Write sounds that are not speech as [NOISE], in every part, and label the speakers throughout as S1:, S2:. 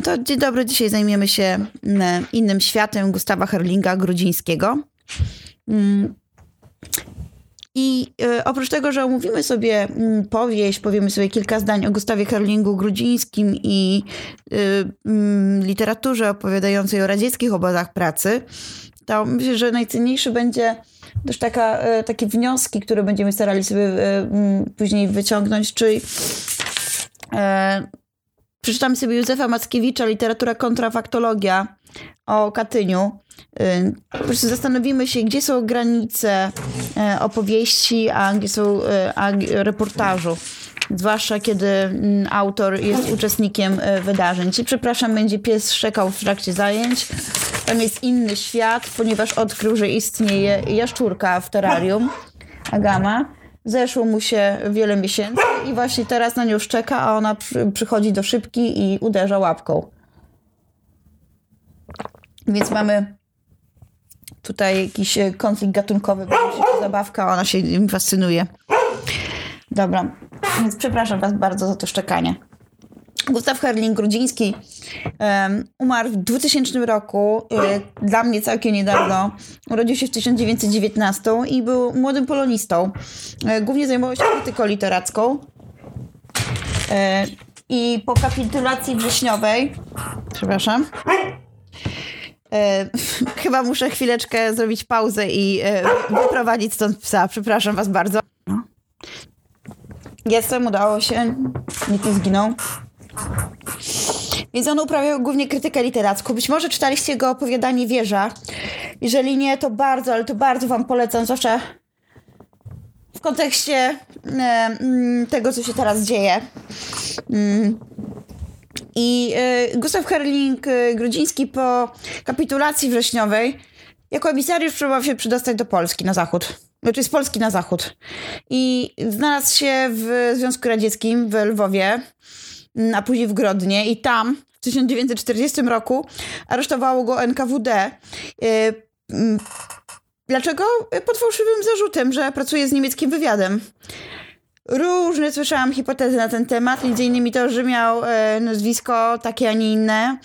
S1: To dzień dobry, dzisiaj zajmiemy się mm, innym światem Gustawa Herlinga Grudzińskiego. Mm. I y, oprócz tego, że omówimy sobie mm, powieść, powiemy sobie kilka zdań o Gustawie Herlingu Grudzińskim i y, literaturze opowiadającej o radzieckich obozach pracy, to myślę, że najcenniejszy będzie też taka, takie wnioski, które będziemy starali sobie później wyciągnąć, czyli Przeczytamy sobie Józefa Mackiewicza, literatura kontrafaktologia o Katyniu. Y, po prostu zastanowimy się, gdzie są granice e, opowieści, a gdzie są e, a reportażu. Zwłaszcza kiedy mm, autor jest uczestnikiem wydarzeń. Czyli, przepraszam, będzie pies szczekał w trakcie zajęć. Tam jest inny świat, ponieważ odkrył, że istnieje jaszczurka w terrarium, agama Zeszło mu się wiele miesięcy i właśnie teraz na nią szczeka, a ona przy, przychodzi do szybki i uderza łapką. Więc mamy tutaj jakiś e, konflikt gatunkowy, bo się zabawka, ona się im fascynuje. Dobra, więc przepraszam Was bardzo za to szczekanie. Gustaw Herling-Grudziński um, umarł w 2000 roku, y, dla mnie całkiem niedawno. Urodził się w 1919 i był młodym polonistą. Y, głównie zajmował się krytyką literacką. Y, I po kapitulacji wrześniowej, przepraszam, [LAUGHS] chyba muszę chwileczkę zrobić pauzę i wyprowadzić stąd psa. Przepraszam was bardzo. Jestem, udało się. Nikt nie zginął. Więc on uprawiał głównie krytykę literacką. Być może czytaliście jego opowiadanie Wieża. Jeżeli nie, to bardzo, ale to bardzo wam polecam, zwłaszcza w kontekście tego, co się teraz dzieje. Mm. I e, Gustaw Herling e, Grudziński po kapitulacji wrześniowej jako emisariusz próbował się przydostać do Polski na zachód. Znaczy z Polski na zachód. I znalazł się w Związku Radzieckim w Lwowie a później w Grodnie i tam w 1940 roku aresztowało go NKWD. Y, mm, dlaczego? Pod fałszywym zarzutem, że pracuje z niemieckim wywiadem. Różne słyszałam hipotezy na ten temat, między innymi to, że miał e, nazwisko takie, a nie inne.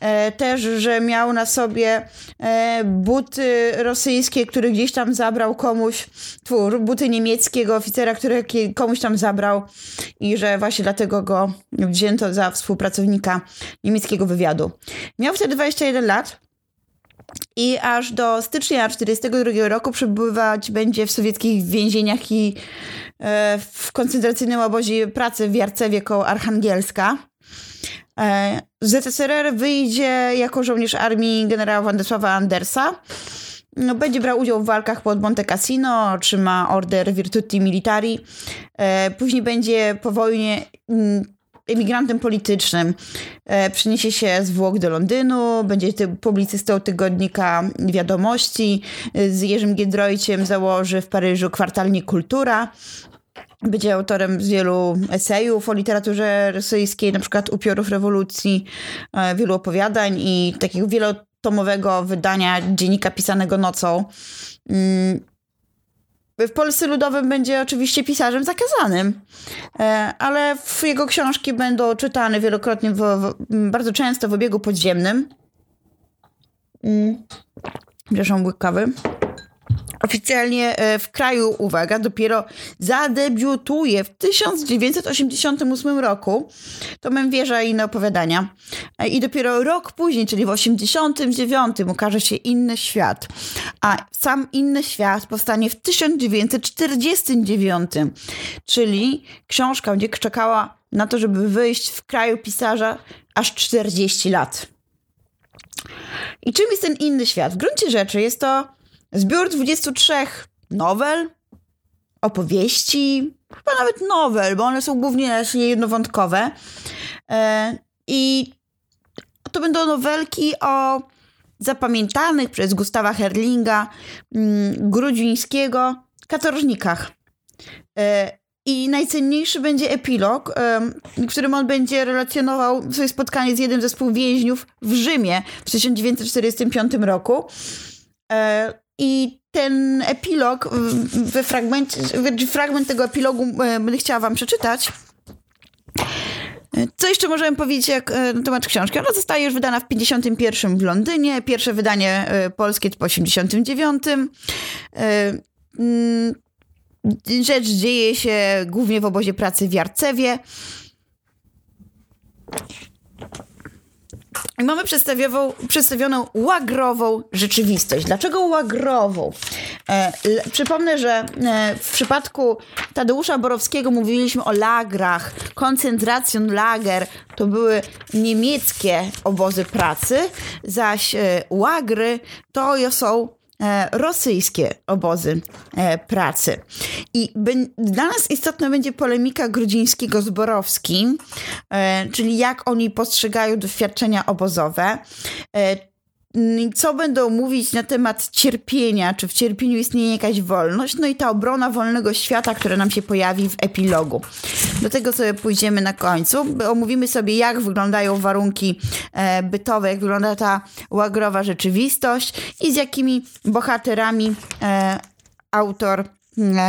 S1: E, też, że miał na sobie e, buty rosyjskie, które gdzieś tam zabrał komuś, twór, buty niemieckiego oficera, które komuś tam zabrał i że właśnie dlatego go wzięto za współpracownika niemieckiego wywiadu. Miał wtedy 21 lat. I aż do stycznia 1942 roku przebywać będzie w sowieckich więzieniach i e, w koncentracyjnym obozie pracy w Jarcewie koło Archangielska. E, z ZSRR wyjdzie jako żołnierz armii generała Władysława Andersa. No, będzie brał udział w walkach pod Monte Cassino, otrzyma order Virtuti Militari. E, później będzie po wojnie mm, emigrantem politycznym. E, przeniesie się z Włoch do Londynu, będzie publicystą tygodnika Wiadomości. E, z Jerzym Giedroyciem założy w Paryżu kwartalnie Kultura. Będzie autorem wielu esejów o literaturze rosyjskiej, na przykład Upiorów rewolucji, e, wielu opowiadań i takiego wielotomowego wydania dziennika pisanego nocą. W Polsce Ludowym będzie oczywiście pisarzem zakazanym, e, ale jego książki będą czytane wielokrotnie, w, w, bardzo często w obiegu podziemnym. Mm. Przepraszam, łyk kawy oficjalnie e, w kraju, uwaga, dopiero zadebiutuje w 1988 roku. To Męwierza i inne opowiadania. E, I dopiero rok później, czyli w 89 ukaże się Inny Świat. A sam Inny Świat powstanie w 1949, czyli książka będzie czekała na to, żeby wyjść w kraju pisarza aż 40 lat. I czym jest ten inny świat? W gruncie rzeczy jest to Zbiór 23 nowel, opowieści, chyba nawet nowel, bo one są głównie jednowątkowe. E, I to będą nowelki o zapamiętanych przez Gustawa Herlinga, mm, Grudzińskiego katorżnikach. E, I najcenniejszy będzie epilog, w którym on będzie relacjonował swoje spotkanie z jednym ze współwięźniów w Rzymie w 1945 roku. E, i ten epilog, we fragmencie, fragment tego epilogu e, będę chciała wam przeczytać. Co Co jeszcze możemy powiedzieć jak, e, na temat książki? Ona zostaje już wydana w 51 w Londynie, pierwsze wydanie e, polskie po 89. Mm, rzecz dzieje się głównie w obozie pracy w Jarcewie. Mamy przedstawioną łagrową rzeczywistość. Dlaczego łagrową? E, przypomnę, że e, w przypadku Tadeusza Borowskiego mówiliśmy o lagrach. Koncentracjon lager to były niemieckie obozy pracy, zaś e, łagry to są rosyjskie obozy e, pracy. I dla nas istotna będzie polemika Grudzińskiego z Borowskim, e, czyli jak oni postrzegają doświadczenia obozowe, co będą mówić na temat cierpienia, czy w cierpieniu istnieje jakaś wolność, no i ta obrona wolnego świata, która nam się pojawi w epilogu. Do tego sobie pójdziemy na końcu. Omówimy sobie, jak wyglądają warunki e, bytowe, jak wygląda ta łagrowa rzeczywistość i z jakimi bohaterami e, autor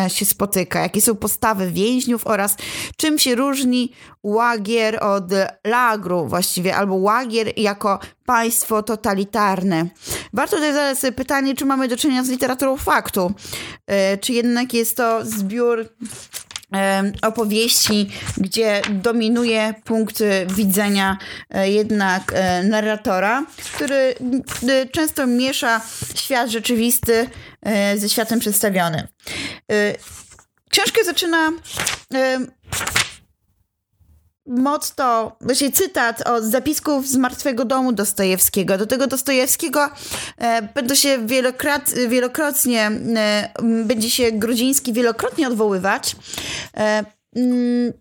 S1: się spotyka, jakie są postawy więźniów oraz czym się różni łagier od lagru właściwie, albo łagier jako państwo totalitarne. Warto tutaj zadać sobie pytanie, czy mamy do czynienia z literaturą faktu, e, czy jednak jest to zbiór opowieści, gdzie dominuje punkt widzenia e, jednak e, narratora, który często miesza świat rzeczywisty e, ze światem przedstawionym. Książkę zaczyna motto, właśnie cytat od zapisków z Martwego Domu Dostojewskiego. Do tego Dostojewskiego e, będą się wielokrot, wielokrotnie, e, będzie się Grudziński wielokrotnie odwoływać. E, mm,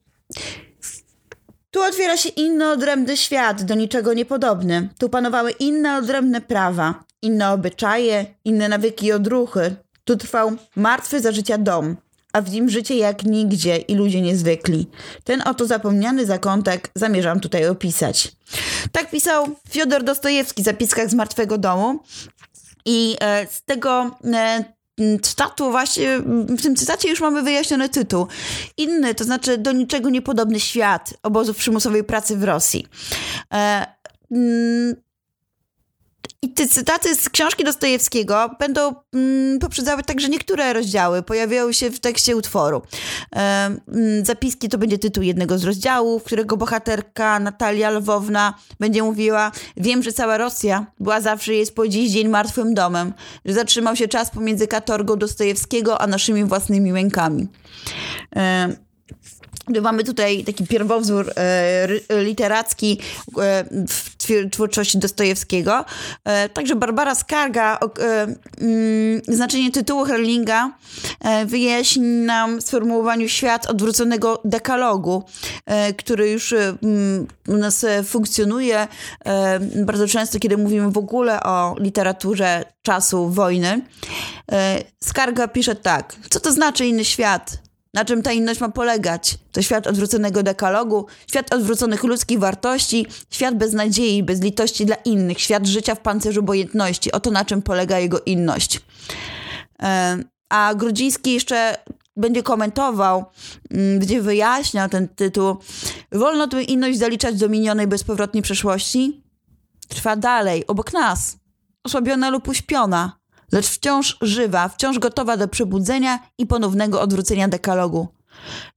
S1: tu otwiera się inny odrębny świat, do niczego niepodobny. Tu panowały inne odrębne prawa, inne obyczaje, inne nawyki i odruchy. Tu trwał martwy za życia dom a w nim życie jak nigdzie i ludzie niezwykli. Ten oto zapomniany zakątek zamierzam tutaj opisać. Tak pisał Fiodor Dostojewski w zapiskach z Martwego Domu i e, z tego e, cytatu właśnie, w tym cytacie już mamy wyjaśniony tytuł. Inny, to znaczy do niczego niepodobny świat obozów przymusowej pracy w Rosji. E, i te cytaty z książki Dostojewskiego będą mm, poprzedzały także niektóre rozdziały, pojawiają się w tekście utworu. E, zapiski to będzie tytuł jednego z rozdziałów, którego bohaterka Natalia Lwowna będzie mówiła: Wiem, że cała Rosja była zawsze jest po dziś dzień martwym domem, że zatrzymał się czas pomiędzy katorgą Dostojewskiego a naszymi własnymi mękami. Mamy tutaj taki pierwowzór e, literacki e, w twórczości Dostojewskiego. E, także Barbara Skarga mm, znaczenie tytułu Herlinga wyjaśni nam sformułowaniu świat odwróconego dekalogu, który już mm, u nas funkcjonuje bardzo często, kiedy mówimy w ogóle o literaturze czasu wojny. Skarga pisze tak. Co to znaczy inny świat? Na czym ta inność ma polegać? To świat odwróconego dekalogu, świat odwróconych ludzkich wartości, świat bez nadziei, bez litości dla innych, świat życia w pancerzu obojętności. Oto na czym polega jego inność. E, a Grudziński jeszcze będzie komentował, mm, gdzie wyjaśniał ten tytuł. Wolno tę inność zaliczać do minionej bezpowrotnej przeszłości? Trwa dalej, obok nas, osłabiona lub uśpiona lecz wciąż żywa, wciąż gotowa do przebudzenia i ponownego odwrócenia dekalogu.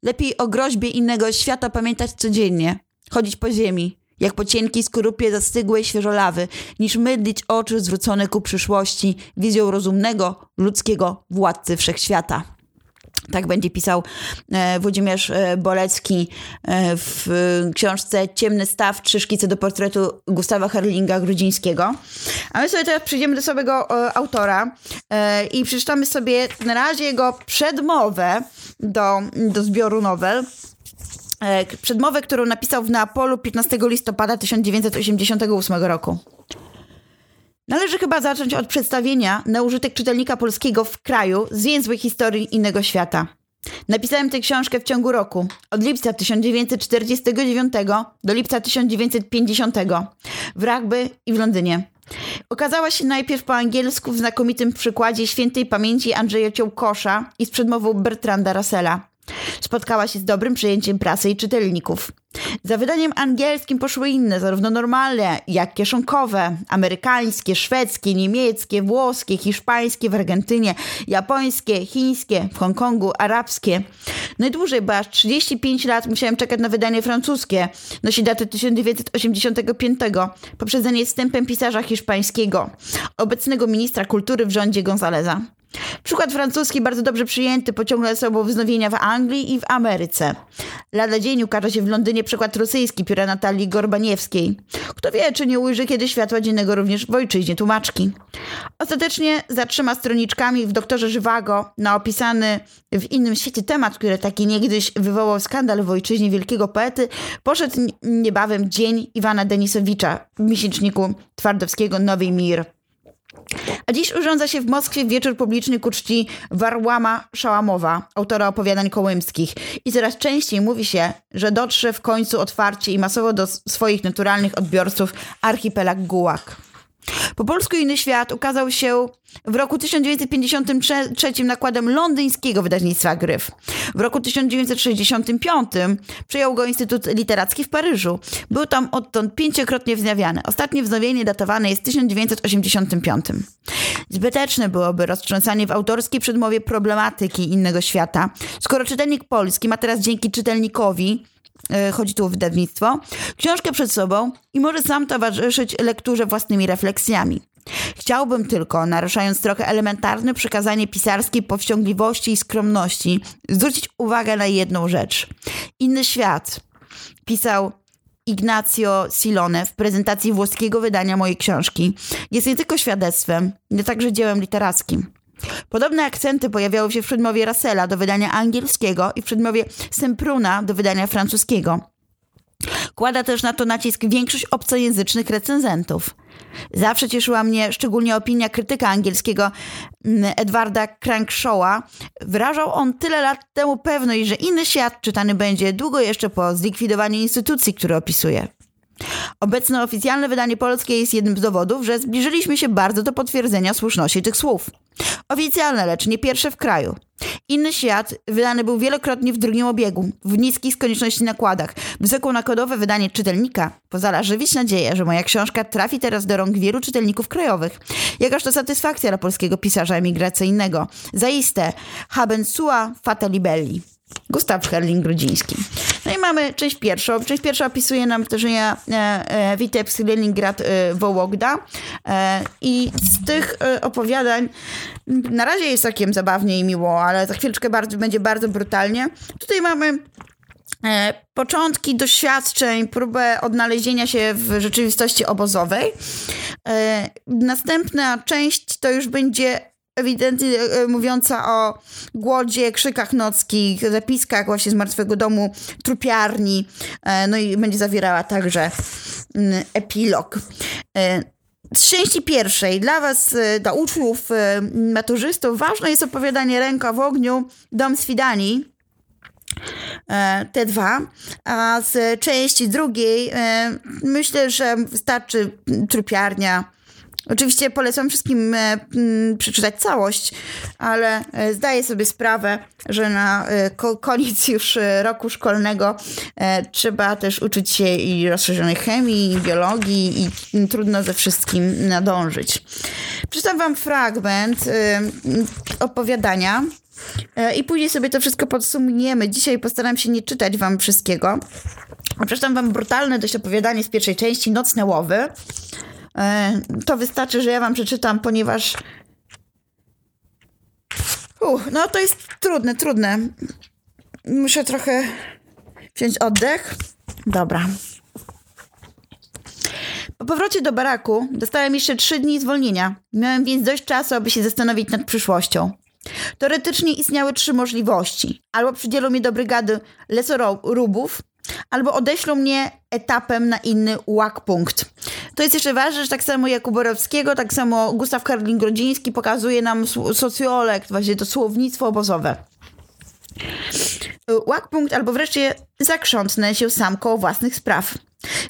S1: Lepiej o groźbie innego świata pamiętać codziennie, chodzić po ziemi, jak po cienkiej skorupie zastygłej świeżolawy, niż mydlić oczy zwrócone ku przyszłości wizją rozumnego, ludzkiego władcy wszechświata. Tak będzie pisał e, Włodzimierz e, Bolecki e, w książce Ciemny Staw, trzy szkice do portretu Gustawa Herlinga Grudzińskiego. A my sobie teraz przejdziemy do samego autora i przeczytamy sobie na razie jego przedmowę do, do zbioru nowel. Przedmowę, którą napisał w Neapolu 15 listopada 1988 roku. Należy chyba zacząć od przedstawienia na użytek czytelnika polskiego w kraju zwięzłej historii innego świata. Napisałem tę książkę w ciągu roku, od lipca 1949 do lipca 1950 w Rugby i w Londynie. Okazała się najpierw po angielsku w znakomitym przykładzie świętej pamięci Andrzeja Ciołkosza i z przedmową Bertranda Russella. Spotkała się z dobrym przyjęciem prasy i czytelników. Za wydaniem angielskim poszły inne, zarówno normalne, jak kieszonkowe, amerykańskie, szwedzkie, niemieckie, włoskie, hiszpańskie w Argentynie, japońskie, chińskie, w Hongkongu, arabskie. Najdłużej, bo aż 35 lat musiałem czekać na wydanie francuskie. Nosi datę 1985, poprzedzenie wstępem pisarza hiszpańskiego, obecnego ministra kultury w rządzie Gonzaleza. Przykład francuski bardzo dobrze przyjęty pociągnął za sobą wznowienia w Anglii i w Ameryce. Lada dzień ukaże się w Londynie przykład rosyjski pióra Natalii Gorbaniewskiej. Kto wie, czy nie ujrzy kiedy światła dziennego również w ojczyźnie tłumaczki. Ostatecznie za trzema stroniczkami w Doktorze Żywago na opisany w innym świecie temat, który taki niegdyś wywołał skandal w ojczyźnie wielkiego poety, poszedł niebawem Dzień Iwana Denisowicza w miesięczniku Twardowskiego Nowy Mir. A dziś urządza się w Moskwie wieczór publiczny ku czci Warłama Szałamowa, autora opowiadań kołymskich. I coraz częściej mówi się, że dotrze w końcu otwarcie i masowo do swoich naturalnych odbiorców archipelag Gułak. Po polsku Inny Świat ukazał się w roku 1953 nakładem londyńskiego wydawnictwa Gryf. W roku 1965 przejął go Instytut Literacki w Paryżu. Był tam odtąd pięciokrotnie wznawiany. Ostatnie wznowienie datowane jest 1985. Zbyteczne byłoby roztrząsanie w autorskiej przedmowie problematyki innego świata, skoro czytelnik polski ma teraz dzięki czytelnikowi chodzi tu o wydawnictwo, książkę przed sobą i może sam towarzyszyć lekturze własnymi refleksjami. Chciałbym tylko, naruszając trochę elementarne przekazanie pisarskiej powściągliwości i skromności, zwrócić uwagę na jedną rzecz. Inny świat pisał Ignacio Silone w prezentacji włoskiego wydania mojej książki. Jest nie tylko świadectwem, ale także dziełem literackim. Podobne akcenty pojawiały się w przedmowie Russella do wydania angielskiego i w przedmowie Sempruna do wydania francuskiego. Kłada też na to nacisk większość obcojęzycznych recenzentów. Zawsze cieszyła mnie szczególnie opinia krytyka angielskiego mm, Edwarda Crankshawa. Wyrażał on tyle lat temu pewność, że inny świat czytany będzie długo jeszcze po zlikwidowaniu instytucji, które opisuje. Obecne oficjalne wydanie polskie jest jednym z dowodów, że zbliżyliśmy się bardzo do potwierdzenia słuszności tych słów. Oficjalne, lecz nie pierwsze w kraju. Inny świat wydany był wielokrotnie w drugim obiegu, w niskich z konieczności nakładach. Wysokonakładowe wydanie czytelnika pozwala żywić nadzieję, że moja książka trafi teraz do rąk wielu czytelników krajowych. Jakaż to satysfakcja dla polskiego pisarza emigracyjnego. Zaiste, haben sua fata libelli. Gustaw Herling-Grudziński. No i mamy część pierwszą. Część pierwsza opisuje nam wydarzenia e, e, Witebsk, Leningrad, e, Wołogda. E, I z tych e, opowiadań na razie jest całkiem zabawnie i miło, ale za chwileczkę bardzo, będzie bardzo brutalnie. Tutaj mamy e, początki doświadczeń, próbę odnalezienia się w rzeczywistości obozowej. E, następna część to już będzie ewidentnie e, mówiąca o głodzie, krzykach nockich, zapiskach właśnie z martwego domu, trupiarni, e, no i będzie zawierała także mm, epilog. E, z części pierwszej dla was, dla uczniów, maturzystów, ważne jest opowiadanie Ręka w ogniu, Dom Swidani, te dwa, a z części drugiej myślę, że wystarczy trupiarnia, Oczywiście polecam wszystkim e, przeczytać całość, ale e, zdaję sobie sprawę, że na e, koniec [LAUGHS] już roku szkolnego trzeba też uczyć się i rozszerzonej chemii, i biologii i trudno ze wszystkim nadążyć. Przeczytam wam fragment opowiadania i później sobie to wszystko podsumujemy. Dzisiaj postaram się nie czytać wam wszystkiego. Przeczytam wam brutalne dość opowiadanie z pierwszej części, Nocne Łowy. E, to wystarczy, że ja wam przeczytam, ponieważ. Uh, no to jest trudne, trudne. Muszę trochę wziąć oddech. Dobra. Po powrocie do baraku dostałem jeszcze trzy dni zwolnienia. Miałem więc dość czasu, aby się zastanowić nad przyszłością. Teoretycznie istniały trzy możliwości. Albo przydzielą mnie do brygady lesorubów, albo mnie etapem na inny łak-punkt. To jest jeszcze ważne, że tak samo jak u Borowskiego, tak samo Gustaw Karlin-Grodziński pokazuje nam socjolog, właśnie to słownictwo obozowe. Łak-punkt albo wreszcie zakrzątnę się sam koło własnych spraw.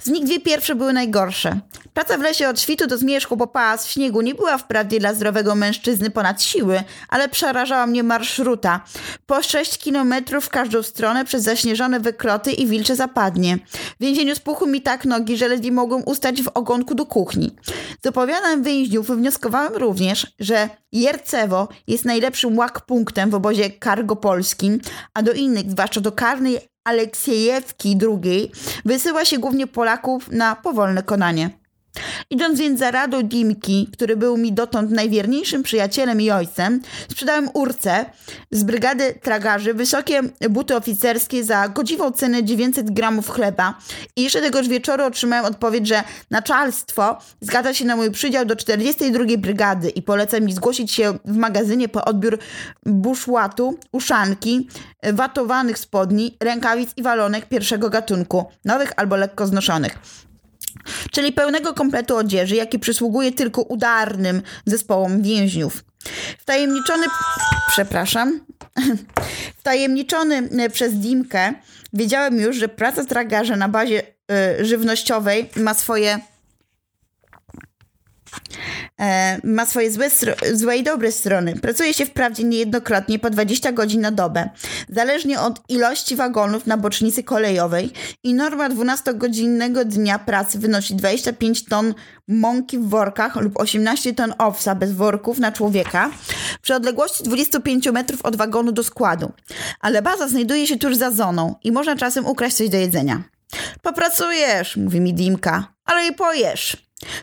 S1: Z nich dwie pierwsze były najgorsze. Praca w lesie od świtu do zmierzchu po pas w śniegu nie była wprawdzie dla zdrowego mężczyzny ponad siły, ale przerażała mnie marszruta. Po 6 kilometrów w każdą stronę przez zaśnieżone wykroty i wilcze zapadnie. W więzieniu spuchły mi tak nogi, że ledwie mogłem ustać w ogonku do kuchni. Z opowiadań więźniów wnioskowałem również, że Jercewo jest najlepszym łak punktem w obozie kargopolskim, a do innych, zwłaszcza do karnej Aleksiejewki II, wysyła się głównie Polaków na powolne konanie. Idąc więc za radą Dimki, który był mi dotąd najwierniejszym przyjacielem i ojcem, sprzedałem Urce z brygady tragarzy wysokie buty oficerskie za godziwą cenę 900 gramów chleba i jeszcze tegoż wieczoru otrzymałem odpowiedź, że naczelstwo zgadza się na mój przydział do 42 brygady i poleca mi zgłosić się w magazynie po odbiór buszłatu, uszanki, watowanych spodni, rękawic i walonek pierwszego gatunku, nowych albo lekko znoszonych czyli pełnego kompletu odzieży, jaki przysługuje tylko udarnym zespołom więźniów. Wtajemniczony, przepraszam, [LAUGHS] wtajemniczony e, przez Dimkę, wiedziałem już, że praca tragarza na bazie y, żywnościowej ma swoje ma swoje złe, złe i dobre strony. Pracuje się wprawdzie niejednokrotnie po 20 godzin na dobę, zależnie od ilości wagonów na bocznicy kolejowej i norma 12-godzinnego dnia pracy wynosi 25 ton mąki w workach lub 18 ton owsa bez worków na człowieka przy odległości 25 metrów od wagonu do składu. Ale baza znajduje się tuż za zoną i można czasem ukraść coś do jedzenia. Popracujesz, mówi mi Dimka, ale i pojesz.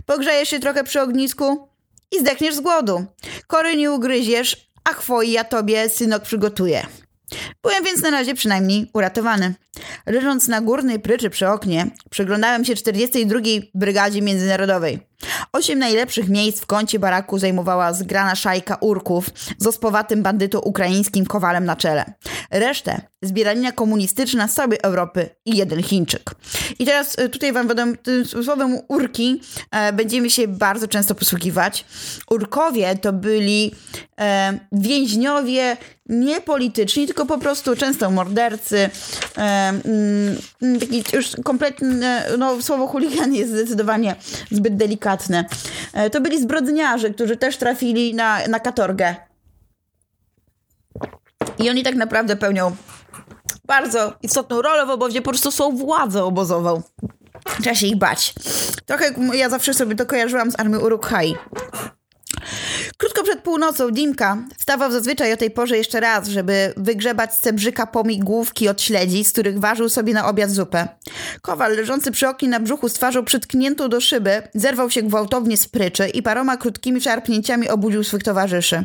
S1: Pogrzejesz się trochę przy ognisku i zdechniesz z głodu. Kory nie ugryziesz, a chwoi ja tobie synok przygotuje. Byłem więc na razie przynajmniej uratowany. Leżąc na górnej pryczy przy oknie, przyglądałem się 42. Brygadzie Międzynarodowej. Osiem najlepszych miejsc w kącie baraku zajmowała zgrana szajka urków z ospowatym bandytą ukraińskim kowalem na czele. Resztę zbieranina komunistyczna z całej Europy i jeden Chińczyk. I teraz e, tutaj wam wiadomo, tym słowem urki e, będziemy się bardzo często posługiwać. Urkowie to byli e, więźniowie nie polityczni, tylko po prostu często mordercy, e, taki już kompletnie, no słowo chuligan jest zdecydowanie zbyt delikatne. E, to byli zbrodniarze, którzy też trafili na, na katorgę. I oni tak naprawdę pełnią bardzo istotną rolę w obozie, po prostu są władzą obozową. Trzeba się ich bać. Trochę ja zawsze sobie to kojarzyłam z armią Uruk-hai. Krótko przed północą Dimka wstawał zazwyczaj o tej porze jeszcze raz, żeby wygrzebać z cebrzyka pomigłówki od śledzi, z których ważył sobie na obiad zupę. Kowal, leżący przy oknie na brzuchu z twarzą przytkniętą do szyby, zerwał się gwałtownie z pryczy i paroma krótkimi szarpnięciami obudził swych towarzyszy.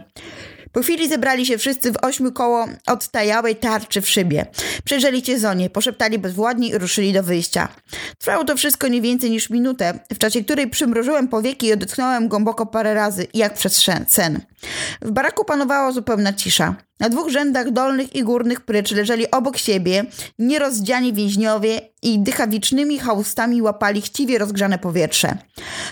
S1: Po chwili zebrali się wszyscy w ośmiu koło odtajałej tarczy w szybie. Przejrzeli cię poszeptali bezwładnie i ruszyli do wyjścia. Trwało to wszystko nie więcej niż minutę, w czasie której przymrożyłem powieki i odetchnąłem głęboko parę razy, jak przez sen. W baraku panowała zupełna cisza. Na dwóch rzędach dolnych i górnych prycz leżeli obok siebie nierozdziani więźniowie i dychawicznymi chałustami łapali chciwie rozgrzane powietrze.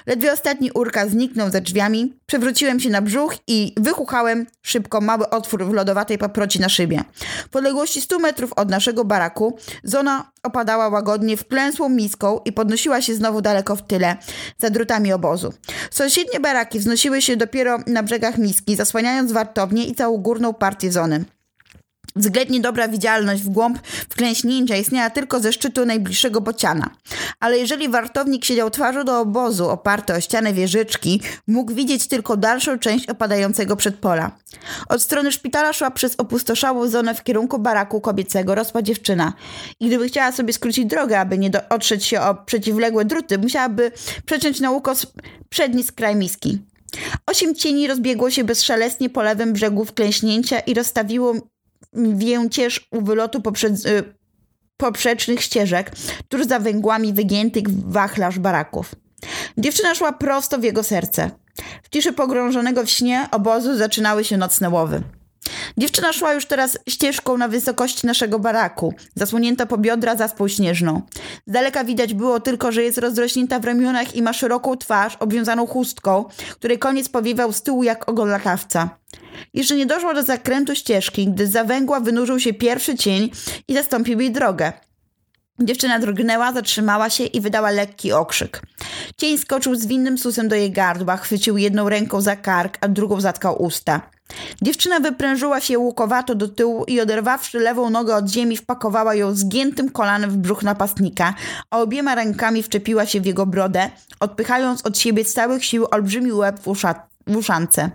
S1: Ledwie ostatni urka zniknął za drzwiami, przewróciłem się na brzuch i wychuchałem szybko mały otwór w lodowatej paproci na szybie. W odległości 100 metrów od naszego baraku zona opadała łagodnie wklęsłą miską i podnosiła się znowu daleko w tyle, za drutami obozu. Sąsiednie baraki wznosiły się dopiero na brzegach miski, zasłaniając wartownię i całą górną partię zony. Względnie dobra widzialność w głąb wklęśnięcia istniała tylko ze szczytu najbliższego bociana. Ale jeżeli wartownik siedział twarzą do obozu, oparty o ścianę wieżyczki, mógł widzieć tylko dalszą część opadającego przedpola. Od strony szpitala szła przez opustoszałą zonę w kierunku baraku kobiecego rosła dziewczyna. I gdyby chciała sobie skrócić drogę, aby nie otrzeć się o przeciwległe druty, musiałaby przeciąć na ukos przedni skraj miski. Osiem cieni rozbiegło się bezszelestnie po lewym brzegu wklęśnięcia i rozstawiło więcież u wylotu poprzed, y, poprzecznych ścieżek, tuż za węgłami wygiętych wachlarz baraków. Dziewczyna szła prosto w jego serce. W ciszy pogrążonego w śnie obozu zaczynały się nocne łowy. Dziewczyna szła już teraz ścieżką na wysokości naszego baraku, zasłonięta po biodra zaspą śnieżną. Z daleka widać było tylko, że jest rozrośnięta w ramionach i ma szeroką twarz obwiązaną chustką, której koniec powiewał z tyłu jak ogon latawca. Jeszcze nie doszło do zakrętu ścieżki, gdy z zawęgła wynurzył się pierwszy cień i zastąpił jej drogę. Dziewczyna drgnęła, zatrzymała się i wydała lekki okrzyk. Cień skoczył z winnym susem do jej gardła, chwycił jedną ręką za kark, a drugą zatkał usta. Dziewczyna wyprężyła się łukowato do tyłu i oderwawszy lewą nogę od ziemi, wpakowała ją zgiętym kolanem w brzuch napastnika, a obiema rękami wczepiła się w jego brodę, odpychając od siebie z całych sił olbrzymi łeb w, usza- w uszance.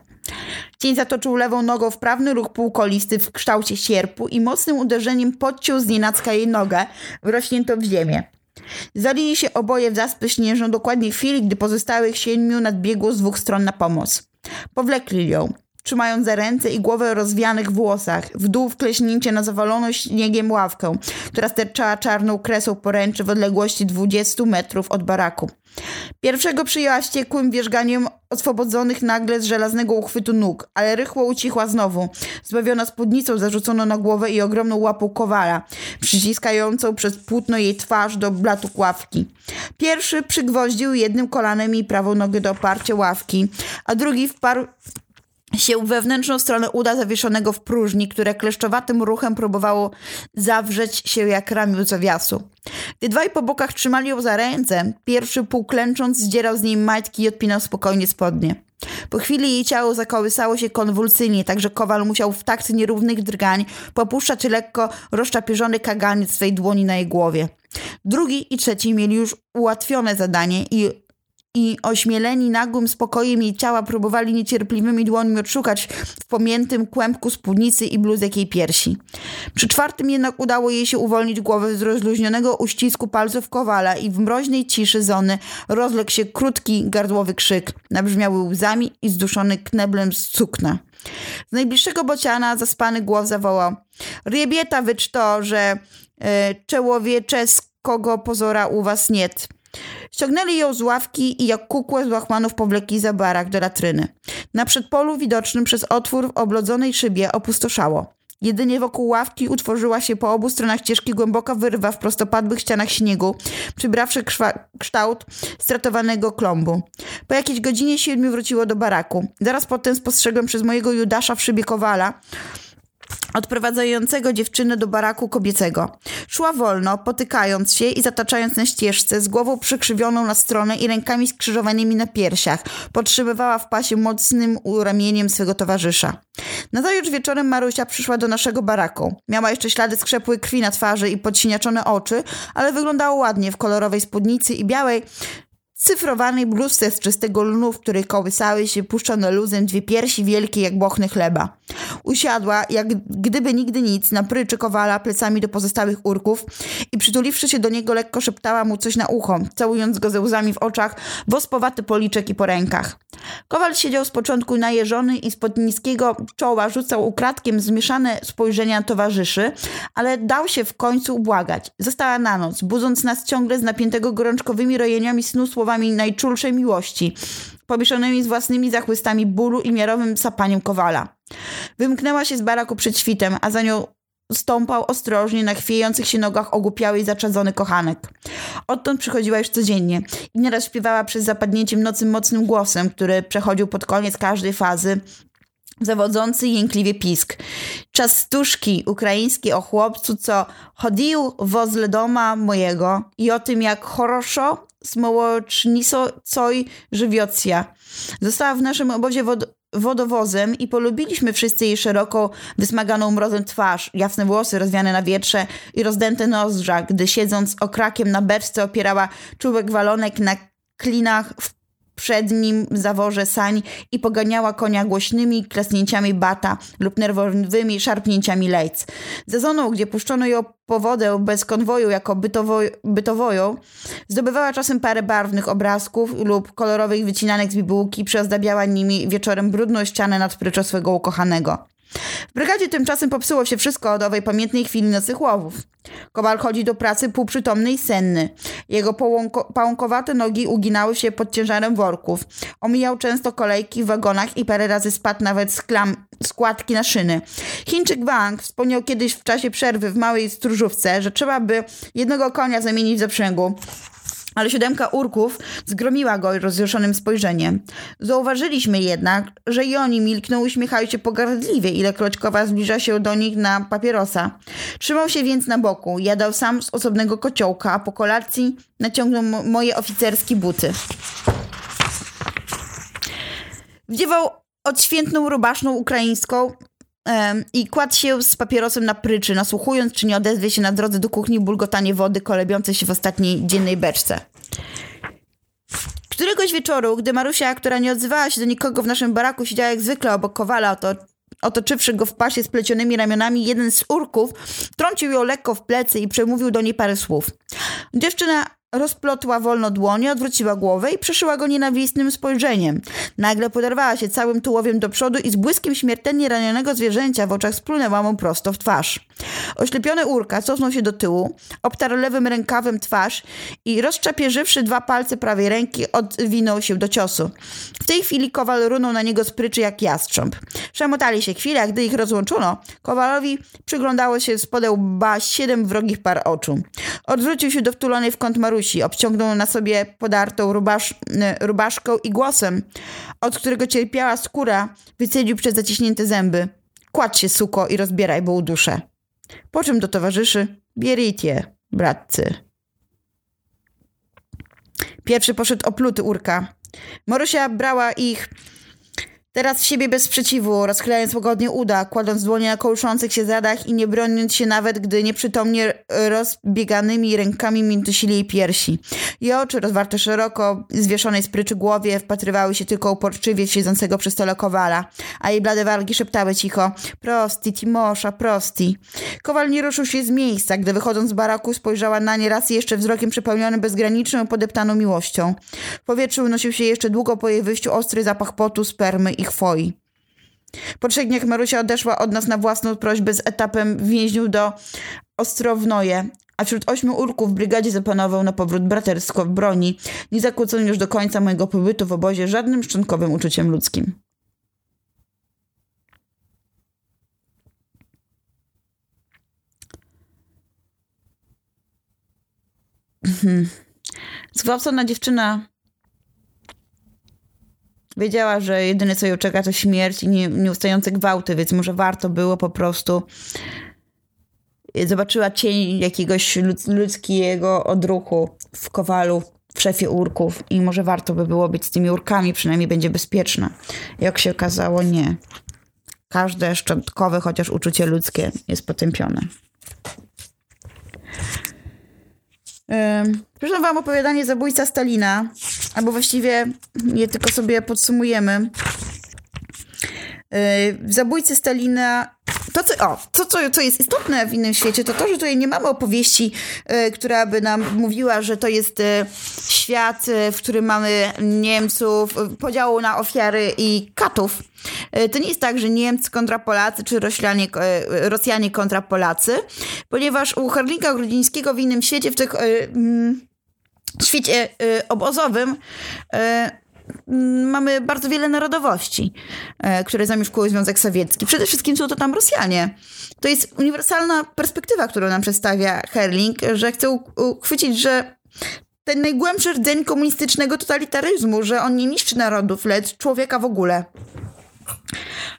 S1: Cień zatoczył lewą nogą w prawny ruch półkolisty w kształcie sierpu i mocnym uderzeniem podciął z nienacka jej nogę, wrośnięto w ziemię. Zalili się oboje w zaspy śnieżną dokładnie w chwili, gdy pozostałych siedmiu nadbiegło z dwóch stron na pomoc. Powlekli ją, trzymając za ręce i głowę rozwianych włosach, w dół wkleśnięcie na zawaloną śniegiem ławkę, która sterczała czarną kresą poręczy w odległości 20 metrów od baraku. Pierwszego przyjęła wściekłym wierzganiem oswobodzonych nagle z żelaznego uchwytu nóg, ale rychło ucichła znowu, zbawiona spódnicą zarzuconą na głowę i ogromną łapą kowala, przyciskającą przez płótno jej twarz do blatu ławki. Pierwszy przygwoździł jednym kolanem jej prawą nogę do oparcia ławki, a drugi wparł się wewnętrzną stronę uda zawieszonego w próżni, które kleszczowatym ruchem próbowało zawrzeć się jak ramię zawiasu. Gdy dwaj po bokach trzymali ją za ręce, pierwszy półklęcząc zdzierał z niej majtki i odpinał spokojnie spodnie. Po chwili jej ciało zakołysało się konwulsyjnie, tak że Kowal musiał w takt nierównych drgań popuszczać lekko rozczapierzony kaganiec swej dłoni na jej głowie. Drugi i trzeci mieli już ułatwione zadanie i i ośmieleni nagłym spokojem jej ciała próbowali niecierpliwymi dłońmi odszukać w pomiętym kłębku spódnicy i bluzek jej piersi. Przy czwartym jednak udało jej się uwolnić głowę z rozluźnionego uścisku palców kowala i w mroźnej ciszy zony rozległ się krótki, gardłowy krzyk, nabrzmiały łzami i zduszony kneblem z cukna. Z najbliższego bociana zaspany głos zawołał Riebieta wycz to, że e, czełowieczyskiego pozora u was niet. Ściągnęli ją z ławki i jak kukłę z łachmanów powlekli za barak do latryny. Na przedpolu widocznym przez otwór w oblodzonej szybie opustoszało. Jedynie wokół ławki utworzyła się po obu stronach ścieżki głęboka wyrwa w prostopadłych ścianach śniegu, przybrawszy kształt stratowanego klombu. Po jakiejś godzinie siedmiu wróciło do baraku. Zaraz potem spostrzegłem przez mojego Judasza w szybie kowala, odprowadzającego dziewczynę do baraku kobiecego. Szła wolno, potykając się i zataczając na ścieżce, z głową przekrzywioną na stronę i rękami skrzyżowanymi na piersiach. Podtrzymywała w pasie mocnym ramieniem swego towarzysza. Nazajutrz wieczorem Marusia przyszła do naszego baraku. Miała jeszcze ślady skrzepłej krwi na twarzy i podsiniaczone oczy, ale wyglądała ładnie w kolorowej spódnicy i białej, cyfrowanej bluzce z czystego lnu, w której kołysały się puszczone luzem dwie piersi wielkie jak bochny chleba. Usiadła, jak gdyby nigdy nic, na pryczy kowala plecami do pozostałych urków i przytuliwszy się do niego lekko szeptała mu coś na ucho, całując go ze łzami w oczach, wospowaty policzek i po rękach. Kowal siedział z początku najeżony i spod niskiego czoła rzucał ukradkiem zmieszane spojrzenia towarzyszy, ale dał się w końcu ubłagać. Została na noc, budząc nas ciągle z napiętego gorączkowymi rojeniami snu najczulszej miłości, pomieszanymi z własnymi zachłystami bólu i miarowym sapaniem kowala. Wymknęła się z baraku przed świtem, a za nią stąpał ostrożnie na chwiejących się nogach ogłupiały i zaczadzony kochanek. Odtąd przychodziła już codziennie i nieraz śpiewała przez zapadnięciem nocy mocnym głosem, który przechodził pod koniec każdej fazy zawodzący jękliwie pisk. Czas stuszki ukraińskiej o chłopcu, co chodził wozle doma mojego i o tym, jak choroszo smołoczniso coj żywiocja. Została w naszym obozie wod wodowozem i polubiliśmy wszyscy jej szeroko wysmaganą mrozem twarz, jasne włosy rozwiane na wietrze i rozdęte nozdrza, gdy siedząc okrakiem na beczce opierała czubek walonek na klinach w przednim zaworze sań i poganiała konia głośnymi klasnięciami bata lub nerwowymi szarpnięciami lejc. Zezoną, gdzie puszczono ją po wodę bez konwoju jako bytowo, bytowoją, zdobywała czasem parę barwnych obrazków lub kolorowych wycinanek z bibułki, przyozdabiała nimi wieczorem brudną ścianę nad pryczo swego ukochanego. W brygadzie tymczasem popsuło się wszystko od owej pamiętnej chwili nocnych łowów. Kowal chodzi do pracy półprzytomny i senny. Jego pałąkowate nogi uginały się pod ciężarem worków. Omijał często kolejki w wagonach i parę razy spadł nawet z klam, składki na szyny. Chińczyk Wang wspomniał kiedyś w czasie przerwy w małej stróżówce, że trzeba by jednego konia zamienić w zaprzęgu ale siódemka urków zgromiła go rozjuszonym spojrzeniem. Zauważyliśmy jednak, że i oni milkną uśmiechają się pogardliwie, ilekroć kowa zbliża się do nich na papierosa. Trzymał się więc na boku, jadał sam z osobnego kociołka, a po kolacji naciągnął moje oficerskie buty. Wdziewał odświętną rubaszną ukraińską i kładł się z papierosem na pryczy, nasłuchując, czy nie odezwie się na drodze do kuchni bulgotanie wody kolebiące się w ostatniej dziennej beczce. Któregoś wieczoru, gdy Marusia, która nie odzywała się do nikogo w naszym baraku, siedziała jak zwykle obok Kowala, oto, otoczywszy go w pasie z plecionymi ramionami, jeden z urków trącił ją lekko w plecy i przemówił do niej parę słów. Dziewczyna Rozplotła wolno dłonie, odwróciła głowę i przeszyła go nienawistnym spojrzeniem. Nagle poderwała się całym tułowiem do przodu i z błyskiem śmiertelnie ranionego zwierzęcia w oczach splunęła mu prosto w twarz. Oślepiony urka cofnął się do tyłu, obtarł lewym rękawem twarz i rozczapieżywszy dwa palce prawej ręki, odwinął się do ciosu. W tej chwili Kowal runął na niego z pryczy jak jastrząb. Przemotali się chwilę, a gdy ich rozłączono, Kowalowi przyglądało się z podełba siedem wrogich par oczu. Odwrócił się do wtulonej w kąt Marusi Obciągnął na sobie podartą rubasz, rubaszką i głosem, od którego cierpiała skóra, wycedził przez zaciśnięte zęby. Kładź się, suko, i rozbieraj, bo uduszę. Po czym do towarzyszy, bierijcie, bratcy. Pierwszy poszedł opluty urka. Marusia brała ich Teraz siebie bez sprzeciwu, rozchylając łagodnie uda, kładąc dłonie na kołyszących się zadach i nie broniąc się nawet, gdy nieprzytomnie rozbieganymi rękami miętusili jej piersi. Jej oczy, rozwarte szeroko, zwieszonej z pryczy głowie, wpatrywały się tylko uporczywie w siedzącego przy stole Kowala, a jej blade wargi szeptały cicho prosti, Timosza, prosti. Kowal nie ruszył się z miejsca, gdy wychodząc z baraku spojrzała na nie raz jeszcze wzrokiem przepełnionym bezgraniczną, podeptaną miłością. W powietrzu unosił się jeszcze długo po jej wyjściu ostry zapach potu, spermy i chwoi. Po trzech dniach Marusia odeszła od nas na własną prośbę z etapem więźniów do Ostrownoje, a wśród ośmiu urków w brygadzie zapanował na powrót braterstwo w broni, nie zakłócony już do końca mojego pobytu w obozie żadnym szczątkowym uczuciem ludzkim. Mhm. Zgwałcona dziewczyna Wiedziała, że jedyne co ją czeka to śmierć i nie, nieustające gwałty, więc może warto było po prostu zobaczyła cień jakiegoś ludzkiego odruchu w kowalu, w szefie urków i może warto by było być z tymi urkami, przynajmniej będzie bezpieczna. Jak się okazało, nie. Każde szczątkowe, chociaż uczucie ludzkie jest potępione. Proszę wam opowiadanie zabójca Stalina, albo właściwie je tylko sobie podsumujemy. W zabójcy Stalina to, co, o, to, co, co jest istotne w innym świecie, to to, że tutaj nie mamy opowieści, y, która by nam mówiła, że to jest y, świat, y, w którym mamy Niemców, podziału na ofiary i katów. To nie jest tak, że Niemcy kontra Polacy, czy Rosjanie, Rosjanie kontra Polacy, ponieważ u Harlinka Grudzińskiego w innym świecie, w tych świecie obozowym Mm, mamy bardzo wiele narodowości, e, które zamieszkują Związek Sowiecki. Przede wszystkim są to tam Rosjanie. To jest uniwersalna perspektywa, którą nam przedstawia Herling, że chce uchwycić, że ten najgłębszy rdzeń komunistycznego totalitaryzmu, że on nie niszczy narodów, lecz człowieka w ogóle.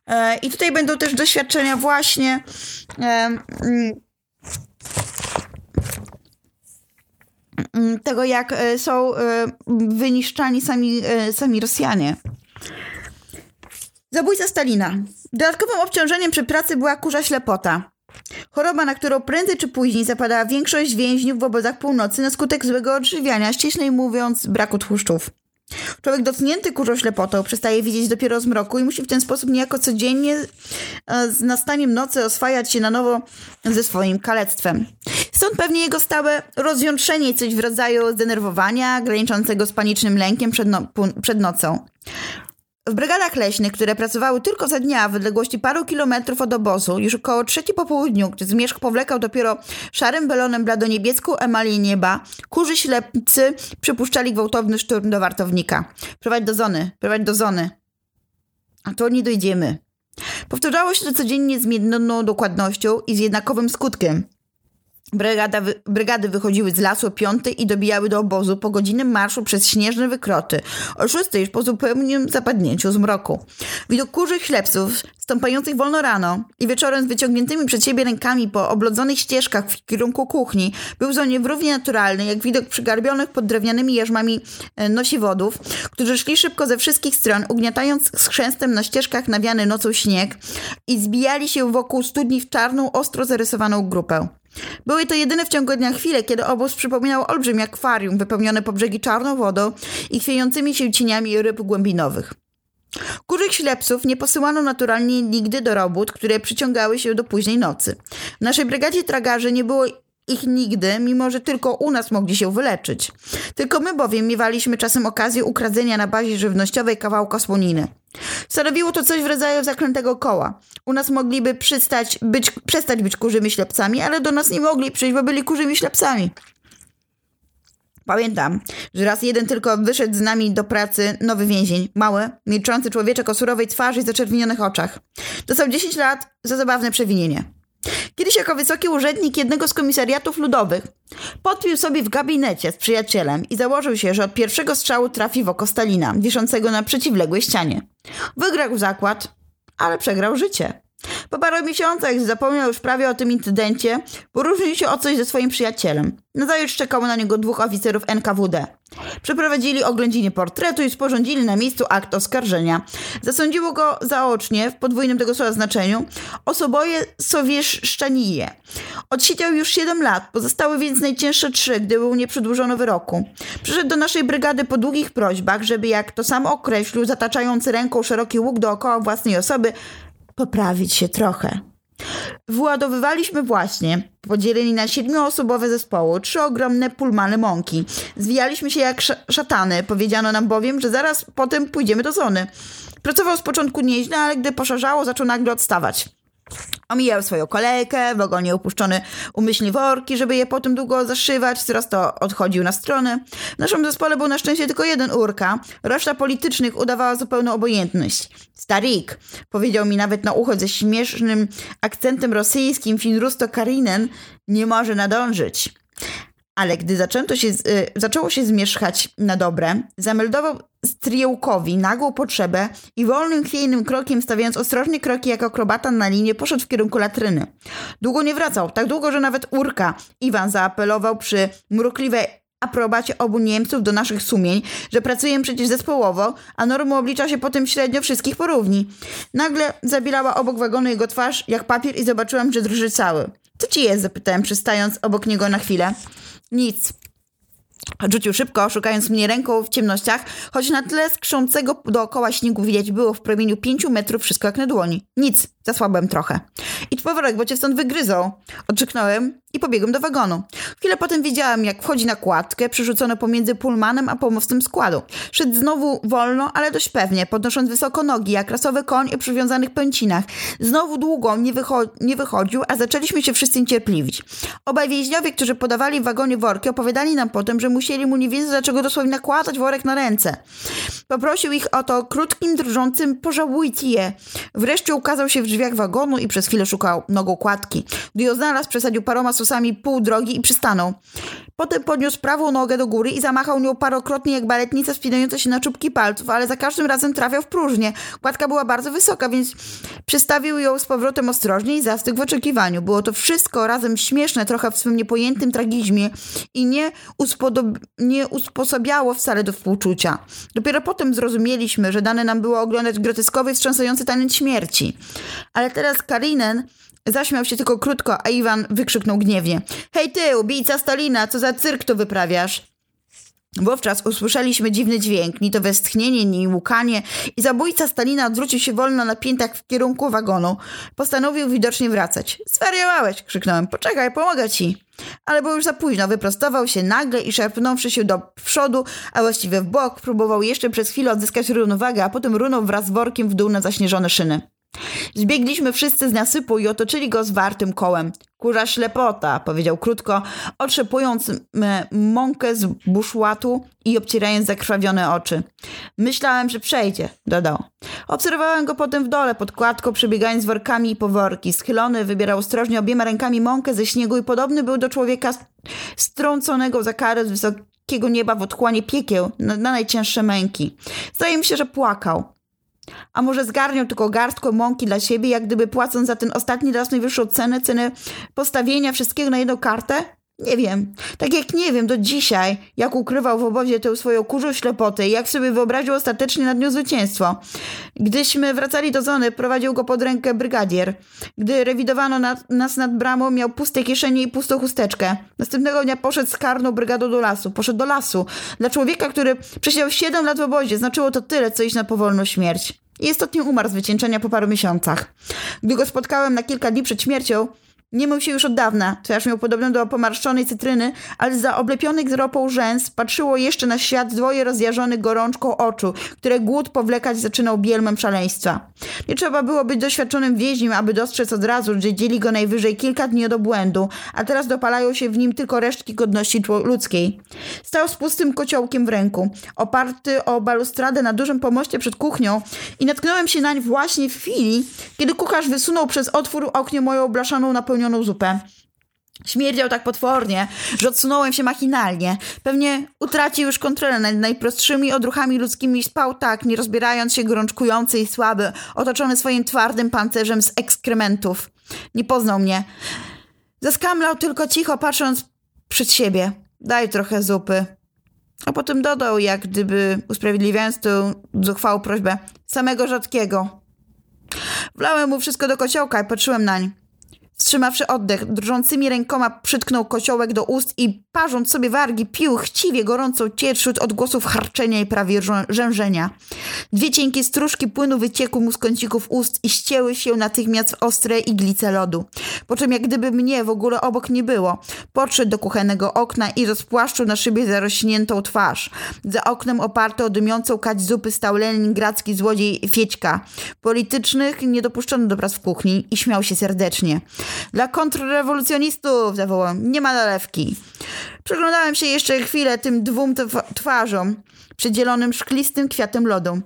S1: E, I tutaj będą też doświadczenia właśnie mm, Mm, tego, jak e, są e, wyniszczani sami, e, sami Rosjanie. Zabójca Stalina. Dodatkowym obciążeniem przy pracy była kurza ślepota. Choroba, na którą prędzej czy później zapadała większość więźniów w obozach północy na skutek złego odżywiania, ściślej mówiąc braku tłuszczów. Człowiek dotknięty kurzą ślepotą przestaje widzieć dopiero z mroku i musi w ten sposób niejako codziennie z nastaniem nocy oswajać się na nowo ze swoim kalectwem. Stąd pewnie jego stałe rozjątrzenie coś w rodzaju zdenerwowania, graniczącego z panicznym lękiem przed, no przed nocą. W brygadach leśnych, które pracowały tylko za dnia w odległości paru kilometrów od obozu, już około trzeciej po południu, gdy zmierzch powlekał dopiero szarym belonem bladoniebieską emalię nieba, kurzy ślepcy przypuszczali gwałtowny szturm do wartownika. Prowadź do zony, prowadź do zony. A to nie dojdziemy. Powtarzało się to codziennie z miedną dokładnością i z jednakowym skutkiem. Brygada, brygady wychodziły z lasu o piątej i dobijały do obozu po godzinnym marszu przez śnieżne wykroty. O szóstej już po zupełnym zapadnięciu zmroku. Widok kurzych ślepców, stąpających wolno rano i wieczorem z wyciągniętymi przed siebie rękami po oblodzonych ścieżkach w kierunku kuchni był zonie równie naturalny, jak widok przygarbionych pod drewnianymi jarzmami e, nosiwodów, którzy szli szybko ze wszystkich stron, ugniatając z chrzęstem na ścieżkach nawiany nocą śnieg i zbijali się wokół studni w czarną, ostro zarysowaną grupę. Były to jedyne w ciągu dnia chwile, kiedy obóz przypominał olbrzymie akwarium wypełnione po brzegi czarną wodą i chwiejącymi się cieniami ryb głębinowych. Kurzych ślepców nie posyłano naturalnie nigdy do robót, które przyciągały się do późnej nocy. W naszej brygadzie tragarzy nie było ich nigdy, mimo że tylko u nas mogli się wyleczyć. Tylko my bowiem miewaliśmy czasem okazję ukradzenia na bazie żywnościowej kawałka słoniny. Stanowiło to coś w rodzaju zaklętego koła. U nas mogliby przystać być, przestać być kurzymi ślepcami, ale do nas nie mogli przyjść, bo byli kurzymi ślepcami. Pamiętam, że raz jeden tylko wyszedł z nami do pracy nowy więzień, mały, milczący człowieczek o surowej twarzy i zaczerwienionych oczach. Dostał 10 lat za zabawne przewinienie. Kiedyś jako wysoki urzędnik jednego z komisariatów ludowych podpił sobie w gabinecie z przyjacielem i założył się, że od pierwszego strzału trafi w oko Stalina, wiszącego na przeciwległej ścianie. Wygrał zakład, ale przegrał życie. Po paru miesiącach, zapomniał już prawie o tym incydencie, poróżnił się o coś ze swoim przyjacielem. Nazajutrz czekało na niego dwóch oficerów NKWD. Przeprowadzili oględziny portretu i sporządzili na miejscu akt oskarżenia. Zasądziło go zaocznie, w podwójnym tego słowa znaczeniu, osoboje sowieszczanije. Odsiedział już 7 lat, pozostały więc najcięższe trzy, gdy był nie przedłużono wyroku. Przyszedł do naszej brygady po długich prośbach, żeby, jak to sam określił, zataczający ręką szeroki łuk dookoła własnej osoby, poprawić się trochę. Władowywaliśmy właśnie, podzieleni na siedmioosobowe zespoły, trzy ogromne pulmany mąki. Zwijaliśmy się jak szatany, powiedziano nam bowiem, że zaraz potem pójdziemy do zony. Pracował z początku nieźle, ale gdy poszarzało, zaczął nagle odstawać. Omijał swoją kolejkę, w ogonie upuszczone umyślnie worki, żeby je potem długo zaszywać, coraz to odchodził na stronę. W naszym zespole był na szczęście tylko jeden urka, reszta politycznych udawała zupełną obojętność. Starik, powiedział mi nawet na ucho ze śmiesznym akcentem rosyjskim Finrusto Karinen, nie może nadążyć. Ale gdy zaczęto się, y, zaczęło się zmierzchać na dobre, zameldował Striełkowi nagłą potrzebę i wolnym, chwiejnym krokiem, stawiając ostrożnie kroki jak akrobata na linię, poszedł w kierunku latryny. Długo nie wracał, tak długo, że nawet Urka Iwan zaapelował przy mrukliwej aprobacie obu Niemców do naszych sumień, że pracujemy przecież zespołowo, a normy oblicza się potem średnio wszystkich porówni. Nagle zabilała obok wagonu jego twarz jak papier i zobaczyłam, że drży cały. Co ci jest? zapytałem, przystając obok niego na chwilę. Nic. Rzucił szybko, szukając mnie ręką w ciemnościach, choć na tle skrzącego dookoła śniegu widać było w promieniu pięciu metrów wszystko jak na dłoni. Nic, zasłabłem trochę. Idź powrok, bo cię stąd wygryzą. Odczeknąłem i pobiegłem do wagonu. Chwilę potem widziałem, jak wchodzi na kładkę, przerzucono pomiędzy pulmanem a pomostem składu. Szedł znowu wolno, ale dość pewnie, podnosząc wysoko nogi, jak rasowy koń o przywiązanych pęcinach. Znowu długo nie, wycho nie wychodził, a zaczęliśmy się wszyscy niecierpliwić. Obaj więźniowie, którzy podawali w wagonie worki, opowiadali nam potem, że musieli mu nie wiedzieć, dlaczego dosłownie nakładać worek na ręce. Poprosił ich o to krótkim, drżącym pożałujcie je. Wreszcie ukazał się w drzwiach wagonu i przez chwilę szukał nogą kładki. Gdy ją znalazł, przesadził paroma susami pół drogi i przystanął. Potem podniósł prawą nogę do góry i zamachał nią parokrotnie jak baletnica spinająca się na czubki palców, ale za każdym razem trafiał w próżnię. Kładka była bardzo wysoka, więc przystawił ją z powrotem ostrożnie i zastygł w oczekiwaniu. Było to wszystko razem śmieszne, trochę w swym niepojętym tragizmie i nie, nie usposobiało wcale do współczucia. Dopiero potem zrozumieliśmy, że dane nam było oglądać groteskowy, wstrząsający taniec śmierci. Ale teraz Karinen Zaśmiał się tylko krótko, a Iwan wykrzyknął gniewnie. Hej ty, ubijca Stalina, co za cyrk tu wyprawiasz? Wówczas usłyszeliśmy dziwny dźwięk, ni to westchnienie, ni łukanie i zabójca Stalina odwrócił się wolno na piętach w kierunku wagonu. Postanowił widocznie wracać. Zwariowałeś, krzyknąłem. Poczekaj, pomogę ci. Ale było już za późno, wyprostował się nagle i szarpnąwszy się do przodu, a właściwie w bok, próbował jeszcze przez chwilę odzyskać równowagę, a potem runął wraz z workiem w dół na zaśnieżone szyny. Zbiegliśmy wszyscy z nasypu i otoczyli go zwartym kołem. Kurza ślepota, powiedział krótko, otrzepując mąkę z buszłatu i obcierając zakrwawione oczy. Myślałem, że przejdzie, dodał. Obserwowałem go potem w dole, pod kładką, przebiegając workami i poworki. Schylony wybierał ostrożnie obiema rękami mąkę ze śniegu i podobny był do człowieka strąconego za karę z wysokiego nieba w otchłanie piekieł na, na najcięższe męki. Zdaje mi się, że płakał. A może zgarniał tylko garstkę mąki dla siebie, jak gdyby płacąc za ten ostatni raz najwyższą cenę, cenę postawienia wszystkiego na jedną kartę? Nie wiem. Tak jak nie wiem do dzisiaj, jak ukrywał w obozie tę swoją kurzą ślepotę i jak sobie wyobraził ostatecznie nad nią zwycięstwo. Gdyśmy wracali do zony, prowadził go pod rękę brygadier. Gdy rewidowano nad, nas nad bramą, miał puste kieszenie i pustą chusteczkę. Następnego dnia poszedł z karną brygadą do lasu. Poszedł do lasu. Dla człowieka, który przesiedział 7 lat w obozie, znaczyło to tyle, co iść na powolną śmierć. I istotnie umarł z wycieńczenia po paru miesiącach. Gdy go spotkałem na kilka dni przed śmiercią, nie mył się już od dawna. Twarz miał podobną do pomarszczonej cytryny, ale za oblepionych ropą rzęs patrzyło jeszcze na świat dwoje rozjarzonych gorączką oczu, które głód powlekać zaczynał bielmem szaleństwa. Nie trzeba było być doświadczonym więźniem, aby dostrzec od razu, że dzieli go najwyżej kilka dni od obłędu, a teraz dopalają się w nim tylko resztki godności ludzkiej. Stał z pustym kociołkiem w ręku, oparty o balustradę na dużym pomoście przed kuchnią i natknąłem się nań właśnie w chwili, kiedy kucharz wysunął przez otwór oknie moją blaszaną napełnioną napełnioną zupę. Śmierdział tak potwornie, że odsunąłem się machinalnie. Pewnie utracił już kontrolę nad najprostszymi odruchami ludzkimi i spał tak, nie rozbierając się gorączkujący i słaby, otoczony swoim twardym pancerzem z ekskrementów. Nie poznał mnie. Zaskamlał tylko cicho, patrząc przed siebie. Daj trochę zupy. A potem dodał, jak gdyby usprawiedliwiając tę zuchwałą prośbę, samego rzadkiego. Wlałem mu wszystko do kociołka i patrzyłem nań. Wstrzymawszy oddech, drżącymi rękoma przytknął kociołek do ust i parząc sobie wargi, pił chciwie gorącą ciecz wśród odgłosów harczenia i prawie rzężenia. Dwie cienkie stróżki płynu wyciekły mu z kącików ust i ścięły się natychmiast w ostre iglice lodu. Po czym jak gdyby mnie w ogóle obok nie było, podszedł do kuchennego okna i rozpłaszczył na szybie zarośniętą twarz. Za oknem oparty o dymiącą kać zupy stał leningradzki złodziej Fiećka. Politycznych nie dopuszczono do prac w kuchni i śmiał się serdecznie. Dla kontrrewolucjonistów, zawołał, nie ma nalewki. Przyglądałem się jeszcze chwilę tym dwóm twarzom, przydzielonym szklistym kwiatem lodu.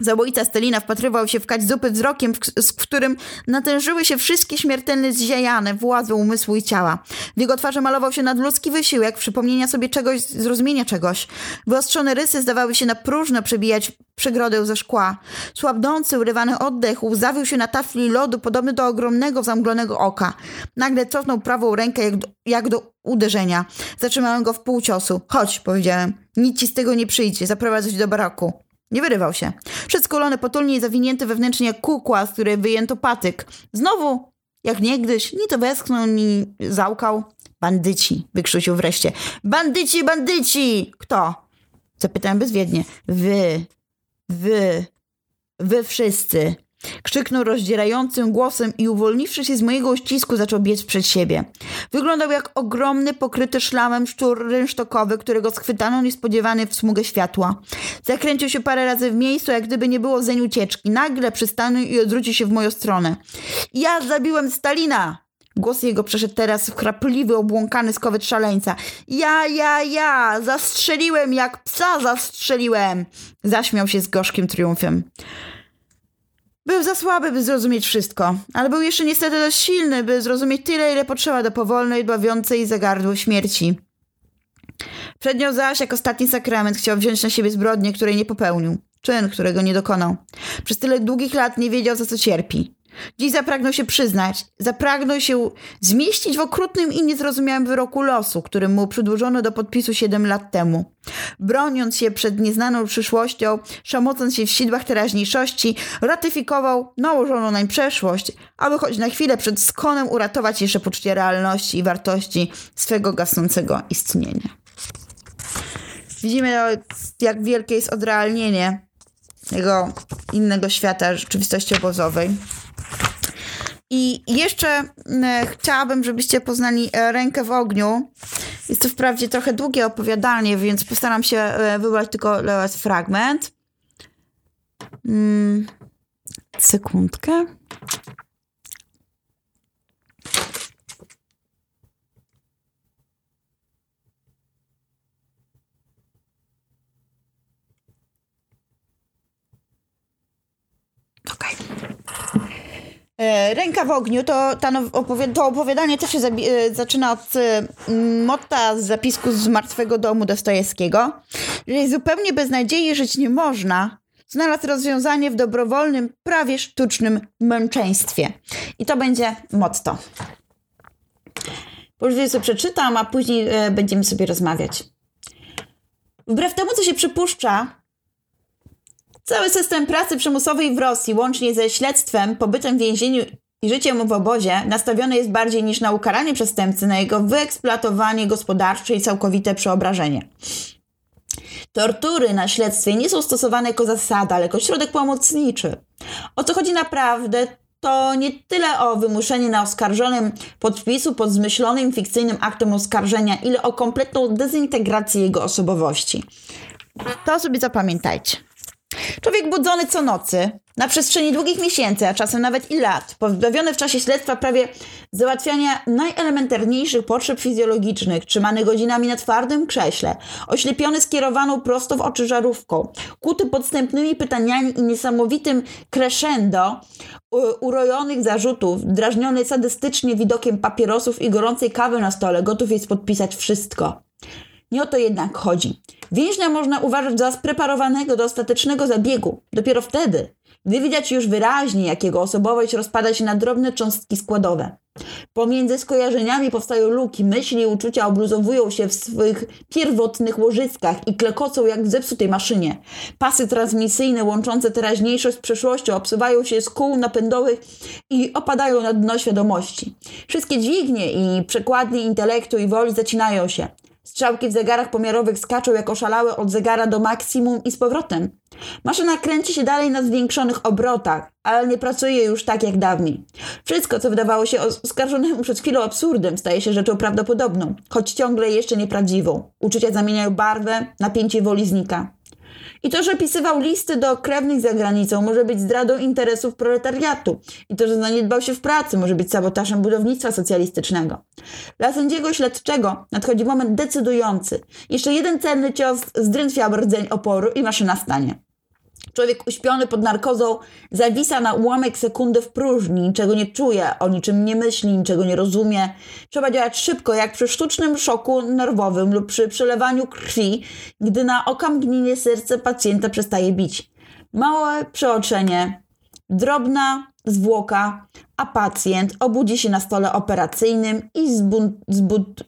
S1: Zabójca Stelina wpatrywał się w kać zupy wzrokiem, z którym natężyły się wszystkie śmiertelne zziajane władze umysłu i ciała. W jego twarzy malował się nadludzki wysiłek, przypomnienia sobie czegoś, zrozumienia czegoś. Wyostrzone rysy zdawały się na próżno przebijać przegrodę ze szkła. Słabnący, urywany oddech łzawił się na tafli lodu, podobny do ogromnego, zamglonego oka. Nagle cofnął prawą rękę jak do, jak do uderzenia. Zatrzymałem go w pół ciosu. Chodź, powiedziałem. Nic ci z tego nie przyjdzie. Zaprowadzę cię do baraku. Nie wyrywał się. Przedskolony potulnie i zawinięty wewnętrznie jak kukła, z której wyjęto patyk. Znowu, jak niegdyś, ni to westchnął, ni załkał. Bandyci, wykrztusił wreszcie. Bandyci, bandyci! Kto? Zapytałem bezwiednie. Wy, wy, wy wszyscy. Krzyknął rozdzierającym głosem i uwolniwszy się z mojego uścisku zaczął biec przed siebie. Wyglądał jak ogromny, pokryty szlamem szczur rynsztokowy, którego schwytano niespodziewany w smugę światła. Zakręcił się parę razy w miejscu, jak gdyby nie było zeń ucieczki. Nagle przystanął i odwrócił się w moją stronę. Ja zabiłem Stalina! Głos jego przeszedł teraz w chrapliwy, obłąkany skowyt szaleńca. Ja, ja, ja! Zastrzeliłem jak psa zastrzeliłem! Zaśmiał się z gorzkim triumfem. Był za słaby, by zrozumieć wszystko, ale był jeszcze niestety dość silny, by zrozumieć tyle, ile potrzeba do powolnej, dławiącej za śmierci. Przed nią zaś, jak ostatni sakrament, chciał wziąć na siebie zbrodnię, której nie popełnił. Czyn, którego nie dokonał. Przez tyle długich lat nie wiedział, za co cierpi. Dziś zapragnął się przyznać, zapragnął się zmieścić w okrutnym i niezrozumiałym wyroku losu, którym mu przedłużono do podpisu 7 lat temu. Broniąc się przed nieznaną przyszłością, szamocąc się w sidłach teraźniejszości, ratyfikował nałożoną nań przeszłość, aby choć na chwilę przed skonem uratować jeszcze poczucie realności i wartości swego gasnącego istnienia. Widzimy, jak wielkie jest odrealnienie tego innego świata rzeczywistości obozowej. I jeszcze e, chciałabym, żebyście poznali e, Rękę w ogniu. Jest to wprawdzie trochę długie opowiadanie, więc postaram się e, wybrać tylko fragment. Mm. Sekundkę. Ręka w ogniu to, ta opowi- to opowiadanie też się e, zaczyna od e, motta z zapisku z Martwego Domu Dostojewskiego. Jeżeli zupełnie bez nadziei żyć nie można, znalazł rozwiązanie w dobrowolnym, prawie sztucznym męczeństwie. I to będzie motto. Później sobie przeczytam, a później e, będziemy sobie rozmawiać. Wbrew temu, co się przypuszcza, Cały system pracy przymusowej w Rosji, łącznie ze śledztwem, pobytem w więzieniu i życiem w obozie, nastawiony jest bardziej niż na ukaranie przestępcy, na jego wyeksploatowanie gospodarcze i całkowite przeobrażenie. Tortury na śledztwie nie są stosowane jako zasada, ale jako środek pomocniczy. O co chodzi naprawdę, to nie tyle o wymuszenie na oskarżonym podpisu pod zmyślonym, fikcyjnym aktem oskarżenia, ile o kompletną dezintegrację jego osobowości. To sobie zapamiętajcie. Człowiek budzony co nocy, na przestrzeni długich miesięcy, a czasem nawet i lat, pozbawiony w czasie śledztwa prawie załatwiania najelementarniejszych potrzeb fizjologicznych, trzymany godzinami na twardym krześle, oślepiony skierowaną prosto w oczy żarówką, kuty podstępnymi pytaniami i niesamowitym crescendo urojonych zarzutów, drażniony sadystycznie widokiem papierosów i gorącej kawy na stole, gotów jest podpisać wszystko. Nie o to jednak chodzi. Więźnia można uważać za spreparowanego do ostatecznego zabiegu. Dopiero wtedy, gdy widać już wyraźnie, jak jego osobowość rozpada się na drobne cząstki składowe. Pomiędzy skojarzeniami powstają luki, myśli i uczucia obluzowują się w swych pierwotnych łożyskach i klekocą jak w zepsutej maszynie. Pasy transmisyjne łączące teraźniejszość z przeszłością obsuwają się z kół napędowych i opadają na dno świadomości. Wszystkie dźwignie i przekładnie intelektu i woli zacinają się. Strzałki w zegarach pomiarowych skaczą jak oszalałe od zegara do maksimum i z powrotem. Maszyna kręci się dalej na zwiększonych obrotach, ale nie pracuje już tak jak dawniej. Wszystko, co wydawało się oskarżonemu przed chwilą absurdem, staje się rzeczą prawdopodobną, choć ciągle jeszcze nieprawdziwą. Uczucia zamieniają barwę, napięcie woli znika. I to, że pisywał listy do krewnych za granicą, może być zdradą interesów proletariatu. I to, że zaniedbał się w pracy, może być sabotażem budownictwa socjalistycznego. Dla sędziego śledczego nadchodzi moment decydujący. Jeszcze jeden celny cios zdrętwia rdzeń oporu i maszyna stanie. Człowiek uśpiony pod narkozą zawisa na ułamek sekundy w próżni, niczego nie czuje, o niczym nie myśli, niczego nie rozumie. Trzeba działać szybko, jak przy sztucznym szoku nerwowym lub przy przelewaniu krwi, gdy na okamgnienie serce pacjenta przestaje bić. Małe przeoczenie, drobna zwłoka, a pacjent obudzi się na stole operacyjnym i zbunt, zbunt,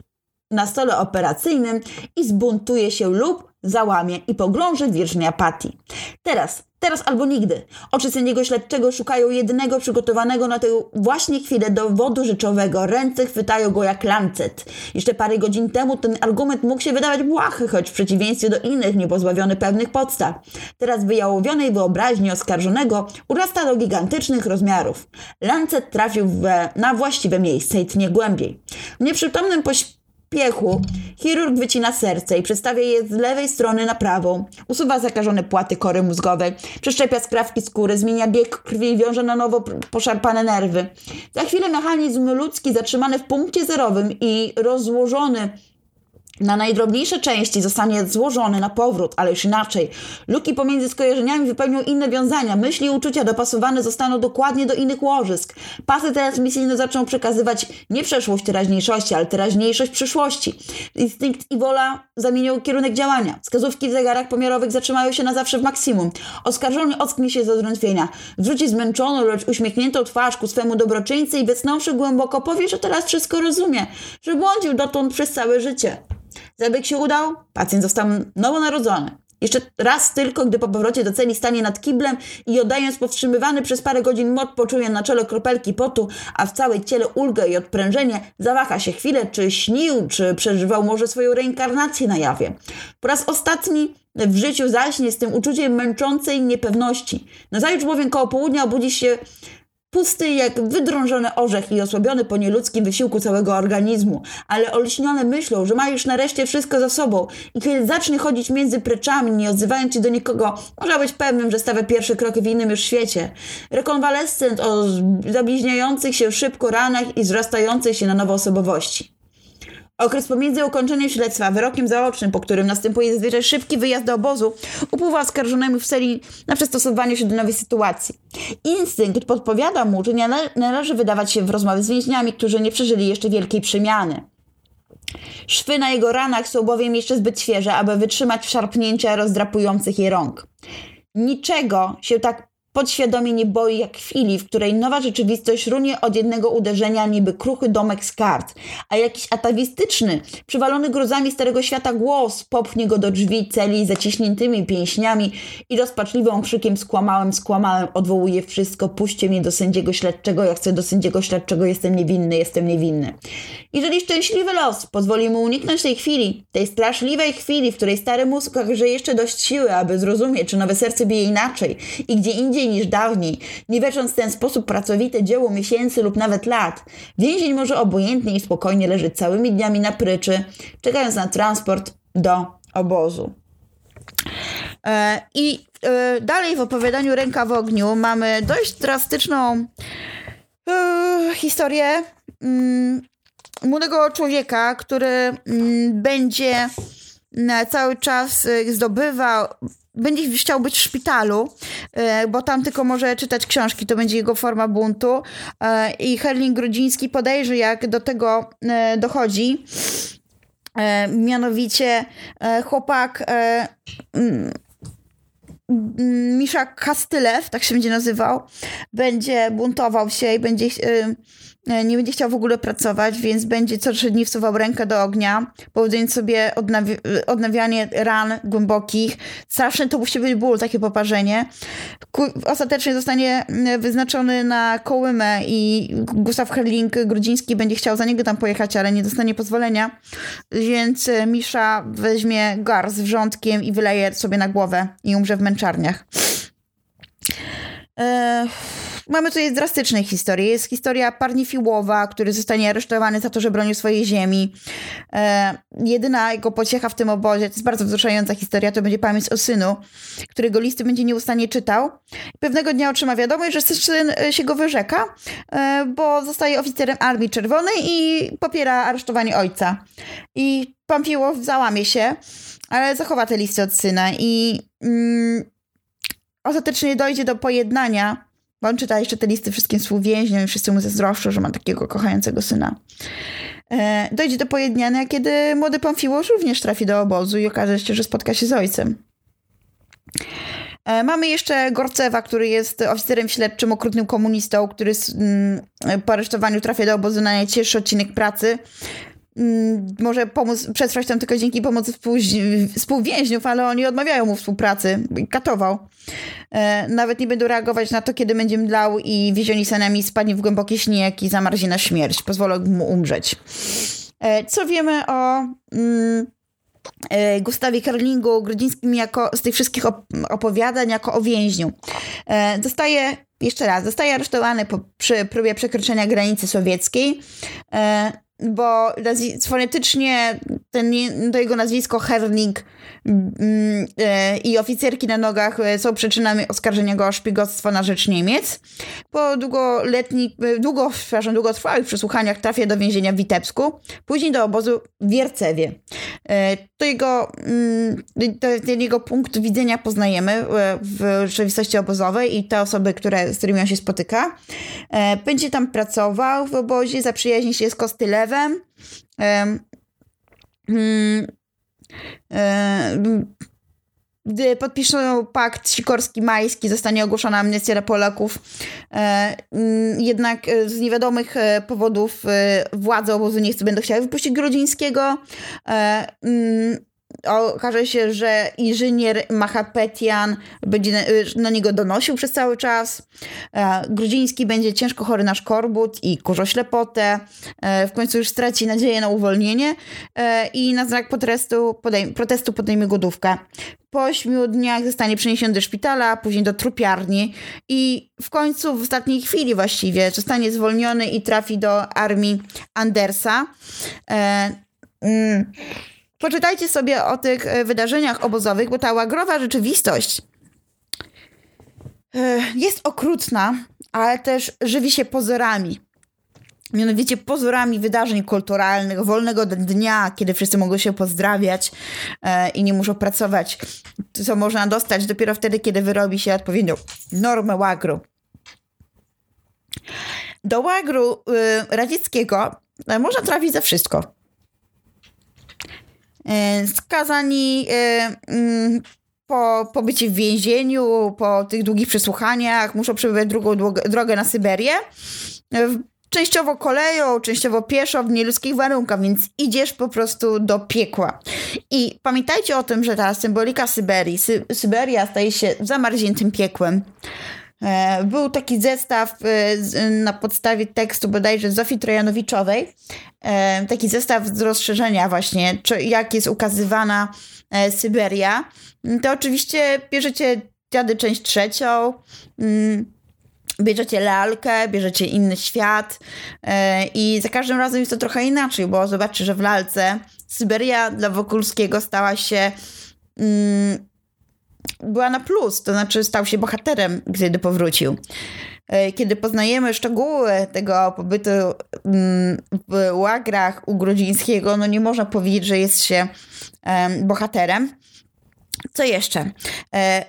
S1: na stole operacyjnym i zbuntuje się lub załamie i pogrąży w wierzchniej apatii. Teraz, teraz albo nigdy. Oczy sędziego śledczego szukają jedynego przygotowanego na tę właśnie chwilę dowodu rzeczowego. Ręce chwytają go jak lancet. Jeszcze parę godzin temu ten argument mógł się wydawać błahy, choć w przeciwieństwie do innych niepozbawiony pewnych podstaw. Teraz wyjałowionej wyobraźni oskarżonego urasta do gigantycznych rozmiarów. Lancet trafił na właściwe miejsce i tnie głębiej. W nieprzytomnym pośpiechu piechu chirurg wycina serce i przestawia je z lewej strony na prawą. Usuwa zakażone płaty kory mózgowej, przeszczepia skrawki skóry, zmienia bieg krwi i wiąże na nowo poszarpane nerwy. Za chwilę mechanizm ludzki zatrzymany w punkcie zerowym i rozłożony na najdrobniejsze części zostanie złożony na powrót, ale już inaczej. Luki pomiędzy skojarzeniami wypełnią inne wiązania. Myśli i uczucia dopasowane zostaną dokładnie do innych łożysk. Pasy transmisyjne zaczną przekazywać nie przeszłość teraźniejszości, ale teraźniejszość przyszłości. Instynkt i wola zamienią kierunek działania. Wskazówki w zegarach pomiarowych zatrzymają się na zawsze w maksimum. Oskarżony ocknie się z odrętwienia. Zwróci zmęczoną, lecz uśmiechniętą twarz ku swemu dobroczyńcy i wetnąwszy głęboko powie, że teraz wszystko rozumie, że błądził dotąd przez całe życie. Zabieg się udał, pacjent został nowonarodzony. Jeszcze raz tylko, gdy po powrocie do celi stanie nad kiblem i oddając powstrzymywany przez parę godzin mot poczuje na czele kropelki potu, a w całej ciele ulgę i odprężenie, zawaha się chwilę, czy śnił, czy przeżywał może swoją reinkarnację na jawie. Po raz ostatni w życiu zaśnie z tym uczuciem męczącej niepewności. Nazajutrz bowiem koło południa obudzi się pusty jak wydrążony orzech i osłabiony po nieludzkim wysiłku całego organizmu, ale olśnione myślą, że ma już nareszcie wszystko za sobą i kiedy zacznie chodzić między preczami, nie odzywając się do nikogo, może być pewnym, że stawia pierwsze kroki w innym już świecie. Rekonwalescent o zabliźniających się szybko ranach i wzrastającej się na nowo osobowości. Okres pomiędzy ukończeniem śledztwa wyrokiem zaocznym, po którym następuje zazwyczaj szybki wyjazd do obozu, upływa oskarżonemu w serii na przystosowanie się do nowej sytuacji. Instynkt podpowiada mu, że nie należy wydawać się w rozmowy z więźniami, którzy nie przeżyli jeszcze wielkiej przemiany. Szwy na jego ranach są bowiem jeszcze zbyt świeże, aby wytrzymać szarpnięcia rozdrapujących je rąk. Niczego się tak podświadomie nie boi jak chwili, w której nowa rzeczywistość runie od jednego uderzenia niby kruchy domek z kart, a jakiś atawistyczny, przywalony grozami starego świata głos popchnie go do drzwi celi zaciśniętymi pięśniami i rozpaczliwym krzykiem skłamałem, skłamałem, odwołuje wszystko, puśćcie mnie do sędziego śledczego, ja chcę do sędziego śledczego, jestem niewinny, jestem niewinny. Jeżeli szczęśliwy los pozwoli mu uniknąć tej chwili, tej straszliwej chwili, w której stary mózg okaże jeszcze dość siły, aby zrozumieć, czy nowe serce bije inaczej i gdzie indziej niż dawniej, nie wierząc w ten sposób pracowite dzieło miesięcy lub nawet lat, więzień może obojętnie i spokojnie leżeć całymi dniami na pryczy, czekając na transport do obozu. E, I e, dalej w opowiadaniu Ręka w ogniu mamy dość drastyczną e, historię mm, młodego człowieka, który mm, będzie cały czas zdobywał będzie chciał być w szpitalu, e, bo tam tylko może czytać książki, to będzie jego forma buntu. E, I Herling Grudziński podejrzy, jak do tego e, dochodzi. Mianowicie chłopak Misza Kastylew, tak się będzie nazywał, będzie buntował się i będzie nie będzie chciał w ogóle pracować, więc będzie co trzy dni wsuwał rękę do ognia, powodując sobie odnawi odnawianie ran głębokich. Straszny to musi być ból, takie poparzenie. ostatecznie zostanie wyznaczony na Kołymę i Gustaw Herling Grudziński będzie chciał za niego tam pojechać, ale nie dostanie pozwolenia, więc e, Misza weźmie gar z wrzątkiem i wyleje sobie na głowę i umrze w męczarniach. Eee Mamy tutaj drastyczne historie. Jest historia Parnifiłowa, który zostanie aresztowany za to, że bronił swojej ziemi. E, jedyna jego pociecha w tym obozie, to jest bardzo wzruszająca historia, to będzie pamięć o synu, którego listy będzie nieustannie czytał. Pewnego dnia otrzyma wiadomość, że syn e, się go wyrzeka, e, bo zostaje oficerem Armii Czerwonej i popiera aresztowanie ojca. I Pamfiłow załamie się, ale zachowa te listy od syna i mm, ostatecznie dojdzie do pojednania bo on czyta jeszcze te listy wszystkim współwięźniom i wszyscy mu zazdroszczą, że ma takiego kochającego syna. E, dojdzie do pojednania, kiedy młody Pamfiłosz również trafi do obozu i okaże się, że spotka się z ojcem. E, mamy jeszcze Gorcewa, który jest oficerem śledczym, okrutnym komunistą, który mm, po aresztowaniu trafia do obozu na najcięższy odcinek pracy. Mm, może pomóc, przetrwać tam tylko dzięki pomocy współwięźniów, ale oni odmawiają mu współpracy. Katował. E, nawet nie będą reagować na to, kiedy będzie mdlał i wiezioni sanami spadnie w głęboki śnieg i zamarzie na śmierć. Pozwolą mu umrzeć. E, co wiemy o mm, e, Gustawie Karlingu Grodzińskim jako, z tych wszystkich opowiadań jako o więźniu. Zostaje, jeszcze raz, zostaje aresztowany po, przy próbie przekroczenia granicy sowieckiej bo fonetycznie ten, to jego nazwisko Herling mm, e, i oficerki na nogach e, są przyczynami oskarżenia go o szpiegostwo na rzecz Niemiec. Po długoletnich, e, długo, przepraszam, długotrwałych przesłuchaniach trafia do więzienia w Witebsku, później do obozu w Wiercewie. To jego, mm, to ten jego punkt widzenia poznajemy w rzeczywistości obozowej i te osoby, które, z którymi on się spotyka. Będzie tam pracował w obozie, zaprzyjaźni się z Kostylewem. Hmm, gdy podpiszą pakt sikorski-majski, zostanie ogłoszona amnestia dla Polaków. Mm, jednak e, z niewiadomych e, powodów e, władze obozu nie będą chciały wypuścić Grodzińskiego. Okaże się, że inżynier Mahapetian będzie na niego donosił przez cały czas. Grudziński będzie ciężko chory na szkorbut i kurzoślepotę. W końcu już straci nadzieję na uwolnienie i na znak protestu, podejm protestu podejmie głodówkę. Po ośmiu dniach zostanie przeniesiony do szpitala, później do trupiarni i w końcu, w ostatniej chwili właściwie, zostanie zwolniony i trafi do armii Andersa. E, mm, poczytajcie sobie o tych e, wydarzeniach obozowych, bo ta łagrowa rzeczywistość e, jest okrutna, ale też żywi się pozorami mianowicie pozorami wydarzeń kulturalnych, wolnego dnia, kiedy wszyscy mogą się pozdrawiać e, i nie muszą pracować, co można dostać dopiero wtedy, kiedy wyrobi się odpowiednią normę łagru. Do łagru radzieckiego można trafić za wszystko. E, skazani y, y, po pobycie w więzieniu, po tych długich przesłuchaniach, muszą przebywać drugą drogę na Syberię częściowo koleją, częściowo pieszo w nieludzkich warunkach, więc idziesz po prostu do piekła. I pamiętajcie o tym, że ta symbolika Syberii, Sy Syberia staje się zamarzniętym piekłem. E, był taki zestaw e, na podstawie tekstu bodajże Zofii Trojanowiczowej, e, taki zestaw z rozszerzenia właśnie, jak jest ukazywana Syberia. To oczywiście bierzecie dziady część trzecią, mm, bierzecie lalkę, bierzecie inny świat i za każdym razem jest to trochę inaczej, bo zobaczcie, że w lalce Syberia dla Wokulskiego stała się yy, była na plus, to znaczy stał się bohaterem, gdy powrócił. Yy, kiedy poznajemy szczegóły tego pobytu mm, w łagrach u Grudzińskiego, no nie można powiedzieć, że jest się bohaterem. Co jeszcze? E,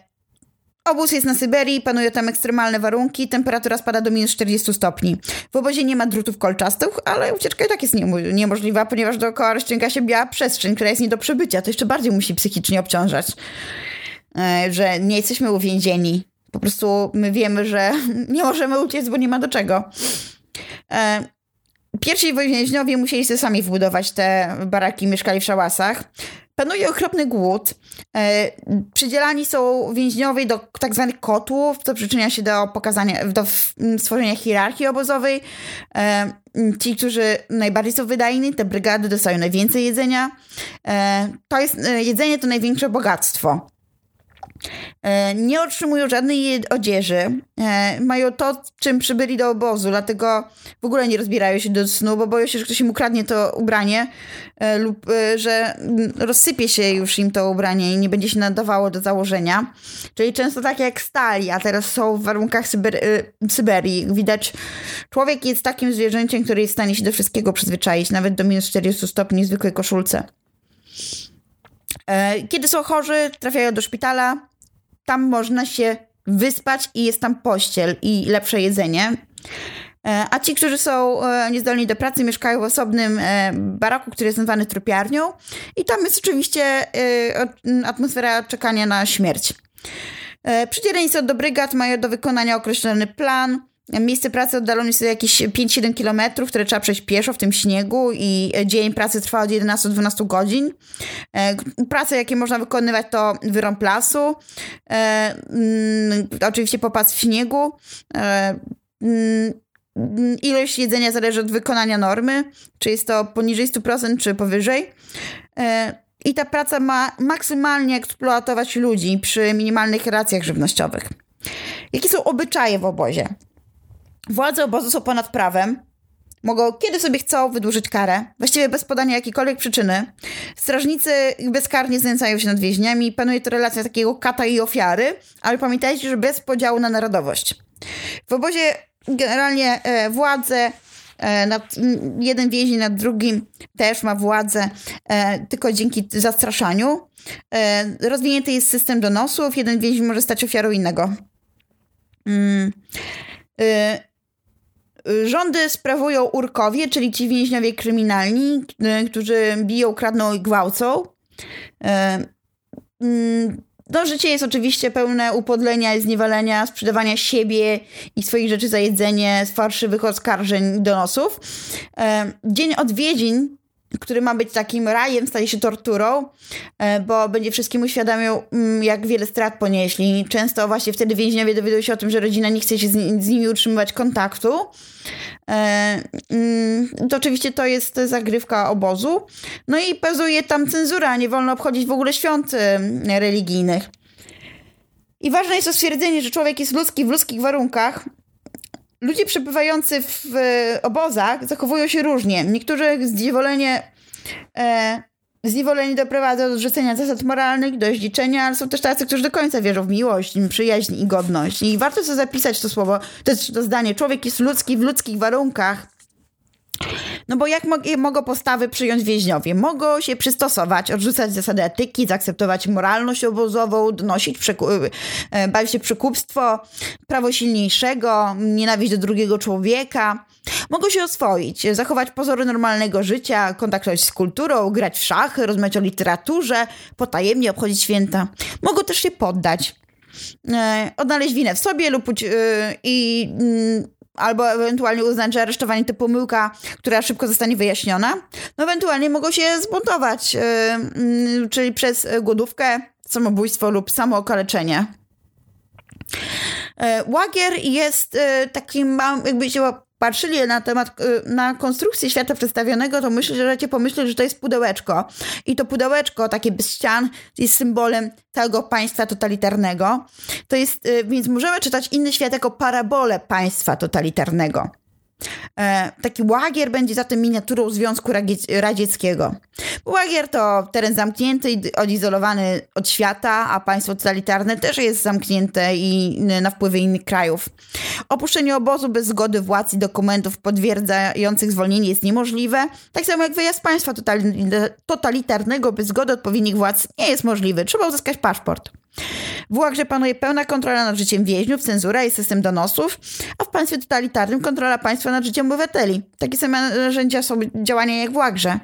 S1: Obóz jest na Syberii, panują tam ekstremalne warunki, temperatura spada do minus 40 stopni. W obozie nie ma drutów kolczastych, ale ucieczka i tak jest niemożliwa, ponieważ dookoła rozciąga się biała przestrzeń, która jest nie do przebycia. To jeszcze bardziej musi psychicznie obciążać, e, że nie jesteśmy uwięzieni. Po prostu my wiemy, że [LAUGHS] nie możemy uciec, bo nie ma do czego. E, pierwsi więźniowie musieli sobie sami wbudować te baraki, mieszkali w szałasach. Panuje okropny głód. E, przydzielani są więźniowie do tak zwanych kotłów, co przyczynia się do pokazania, do stworzenia hierarchii obozowej. E, ci, którzy najbardziej są wydajni, te brygady dostają najwięcej jedzenia. E, to jest, e, jedzenie to największe bogactwo. E, nie otrzymują żadnej odzieży. E, mają to, czym przybyli do obozu, dlatego w ogóle nie rozbierają się do snu, bo boją się, że ktoś im ukradnie to ubranie e, lub że rozsypie się już im to ubranie i nie będzie się nadawało do założenia. Czyli często tak jak stali, a teraz są w warunkach Syber Syberii. Widać, człowiek jest takim zwierzęciem, który jest w stanie się do wszystkiego przyzwyczaić, nawet do minus 40 stopni w zwykłej koszulce. Kiedy są chorzy, trafiają do szpitala, tam można się wyspać i jest tam pościel i lepsze jedzenie. E, a ci, którzy są e, niezdolni do pracy, mieszkają w osobnym e, baraku, który jest nazwany trupiarnią. I tam jest oczywiście atmosfera czekania na śmierć. Przydzieleni są do brygad, mają do wykonania określony plan. Miejsce pracy oddalone jest jakieś 5-7 kilometrów, które trzeba przejść pieszo w tym śniegu i dzień pracy trwa od 11 do 12 godzin. E, prace, jakie można wykonywać to wyrąb lasu, e, mm, oczywiście popas w śniegu. E, mm, ilość jedzenia zależy od wykonania normy, czy jest to poniżej 100%, czy powyżej. I ta praca ma maksymalnie eksploatować ludzi przy minimalnych racjach żywnościowych. Jakie są obyczaje w obozie? Władze obozu są ponad prawem. Mogą kiedy sobie chcą wydłużyć karę, właściwie bez podania jakiejkolwiek przyczyny. Strażnicy bezkarnie znęcają się nad więźniami, panuje to relacja takiego kata i ofiary, ale pamiętajcie, że bez podziału na narodowość. W obozie generalnie e, władze e, nad, jeden więzień nad drugim też ma władzę, e, tylko dzięki zastraszaniu. E, rozwinięty jest system donosów, jeden więzień może stać ofiarą innego. Mm. E, Rządy sprawują urkowie, czyli ci więźniowie kryminalni, y, którzy biją, kradną i gwałcą. Y, mm, no, życie jest oczywiście pełne upodlenia i zniewalenia, sprzedawania siebie i swoich rzeczy za jedzenie, fałszywych oskarżeń i donosów. Y, dzień odwiedzin który ma być takim rajem, staje się torturą, e, bo będzie wszystkim uświadamiał, mm, jak wiele strat ponieśli. Często właśnie wtedy więźniowie dowiadują się o tym, że rodzina nie chce się z, nimi utrzymywać kontaktu. E, mm, to oczywiście to jest zagrywka obozu. No i bazuje tam cenzura, nie wolno obchodzić w ogóle świąt religijnych. I ważne jest to stwierdzenie, że człowiek jest ludzki w ludzkich warunkach, ludzie przebywający w obozach zachowują się różnie. Niektórzy zdziewolenie, e, doprowadza do odrzucenia zasad moralnych, do zdziczenia, ale są też tacy, którzy do końca wierzą w miłość, przyjaźń i godność. I warto sobie zapisać to słowo, to, to zdanie. Człowiek jest ludzki w ludzkich warunkach. No bo jak mog mogą postawy przyjąć więźniowie? Mogą się przystosować, odrzucać zasady etyki, zaakceptować moralność obozową, donosić, e, bawić się przekupstwo, prawo silniejszego, nienawiść do drugiego człowieka. Mogą się oswoić, zachować pozory normalnego życia, kontaktować z kulturą, grać w szachy, rozmawiać o literaturze, potajemnie obchodzić święta. Mogą też się poddać, e, odnaleźć winę w sobie lub i mm, albo ewentualnie uznać, że aresztowanie to pomyłka, która szybko zostanie wyjaśniona, no ewentualnie mogą się zbuntować, yy, czyli przez głodówkę, samobójstwo lub samookaleczenie. Yy, łagier jest yy, takim jakby się patrzyli na temat, y, na konstrukcję świata przedstawionego, to myślę, że cię pomyśleć, że to jest pudełeczko. I to pudełeczko, takie bez ścian, jest symbolem całego państwa totalitarnego. To jest, y, więc możemy czytać inny świat jako parabolę państwa totalitarnego. E, taki łagier będzie zatem miniaturą Związku Radzieckiego. Łagier to teren zamknięty i odizolowany od świata, a państwo totalitarne też jest zamknięte i na wpływy innych krajów. Opuszczenie obozu bez zgody władz i dokumentów potwierdzających zwolnienie jest niemożliwe, tak samo jak wyjazd państwa totalitarnego bez zgody odpowiednich władz nie jest możliwy. Trzeba uzyskać paszport. W Łagrze panuje pełna kontrola nad życiem więźniów, cenzura i system donosów, a w państwie totalitarnym kontrola państwa nad życiem obywateli. Takie same narzędzia są działania jak w Łagrze.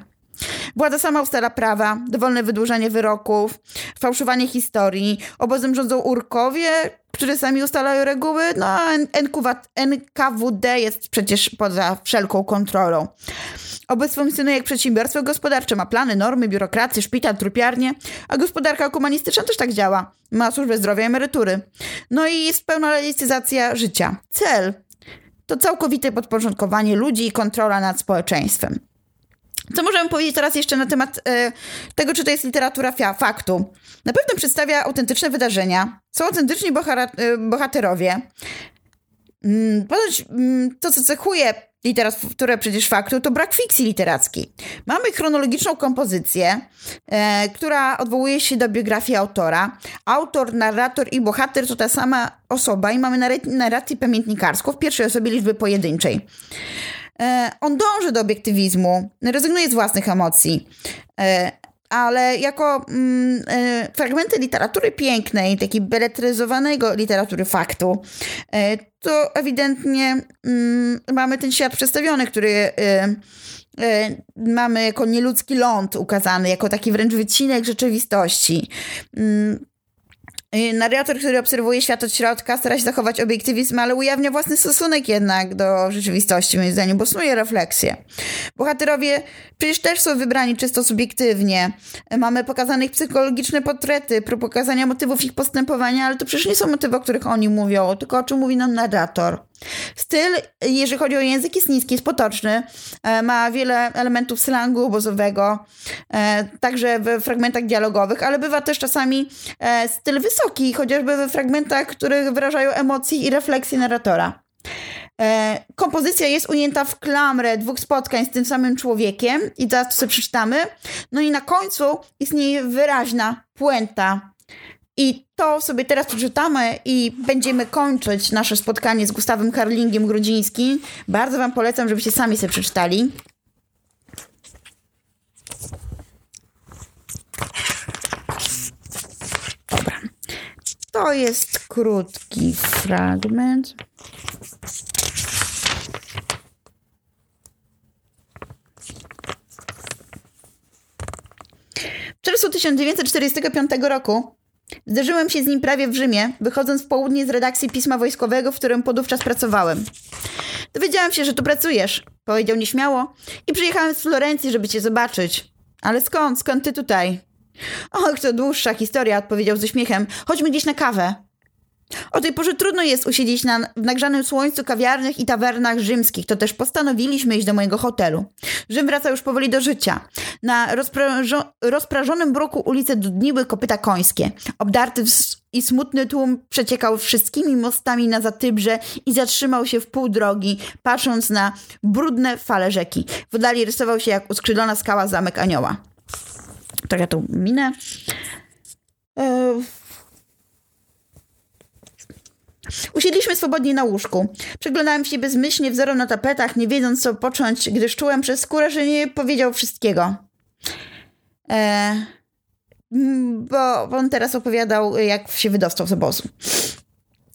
S1: Władza sama ustala prawa, dowolne wydłużanie wyroków, fałszowanie historii. Obozem rządzą urkowie, którzy sami ustalają reguły, no a NKWD jest przecież poza wszelką kontrolą. Obec funkcjonuje jak przedsiębiorstwo gospodarcze, ma plany, normy, biurokrację, szpital, trupiarnię, a gospodarka komunistyczna też tak działa. Ma służbę zdrowia i emerytury. No i jest pełna realizacja życia. Cel to całkowite podporządkowanie ludzi i kontrola nad społeczeństwem. Co możemy powiedzieć teraz jeszcze na temat e, tego, czy to jest literatura faktu? Na pewno przedstawia autentyczne wydarzenia, są autentyczni e, bohaterowie. Mm, ponoć mm, to, co cechuje literaturę przecież faktu, to brak fikcji literackiej. Mamy chronologiczną kompozycję, e, która odwołuje się do biografii autora. Autor, narrator i bohater to ta sama osoba i mamy narrację pamiętnikarską w pierwszej osobie liczby pojedynczej. E, on dąży do obiektywizmu, rezygnuje z własnych emocji. E, ale jako mm, e, fragmenty literatury pięknej, takiej beletryzowanego literatury faktu, e, to ewidentnie mm, mamy ten świat przedstawiony, który e, mamy jako nieludzki ląd ukazany, jako taki wręcz wycinek rzeczywistości. Y, narrator, który obserwuje świat od środka, stara się zachować obiektywizm, ale ujawnia własny stosunek jednak do rzeczywistości, moim zdaniem, bo snuje refleksję. Bohaterowie przecież też są wybrani czysto subiektywnie. Mamy pokazane ich psychologiczne portrety, prób pokazania motywów ich postępowania, ale to przecież nie są motywy, o których oni mówią, tylko o czym mówi nam narrator. Styl, jeżeli chodzi o język, jest niski, jest potoczny. E, ma wiele elementów slangu obozowego, e, także w fragmentach dialogowych, ale bywa też czasami e, styl wysoki, chociażby we fragmentach, które wyrażają emocje i refleksje narratora. Kompozycja jest ujęta w klamrę dwóch spotkań z tym samym człowiekiem i zaraz to sobie przeczytamy. No i na końcu istnieje wyraźna puenta i to sobie teraz przeczytamy i będziemy kończyć nasze spotkanie z Gustawem Karlingiem Grudzińskim. Bardzo Wam polecam, żebyście sami sobie przeczytali. Dobra. To jest krótki fragment. W czerwcu 1945 roku Zderzyłem się z nim prawie w Rzymie, wychodząc w południe z redakcji pisma wojskowego, w którym podówczas pracowałem. Dowiedziałam się, że tu pracujesz. powiedział nieśmiało. I przyjechałem z Florencji, żeby cię zobaczyć. Ale skąd? Skąd ty tutaj? Och, to dłuższa historia, odpowiedział ze śmiechem. Chodźmy gdzieś na kawę. O tej porze trudno jest usiedzieć na, w nagrzanym słońcu kawiarnych i tawernach rzymskich, to też postanowiliśmy iść do mojego hotelu. Rzym wraca już powoli do życia. Na rozprażo, rozprażonym bruku ulice dudniły kopyta końskie. Obdarty i smutny tłum przeciekał wszystkimi mostami na Zatybrze i zatrzymał się w pół drogi, patrząc na brudne fale rzeki. W oddali rysował się jak uskrzydlona skała zamek anioła. Tak ja tu minę. E, Usiedliśmy swobodnie na łóżku. Przeglądałem się bezmyślnie wzorom na tapetach, nie wiedząc co począć, gdyż czułem przez skórę, że nie powiedział wszystkiego. E, bo on teraz opowiadał, jak się wydostał z obozu.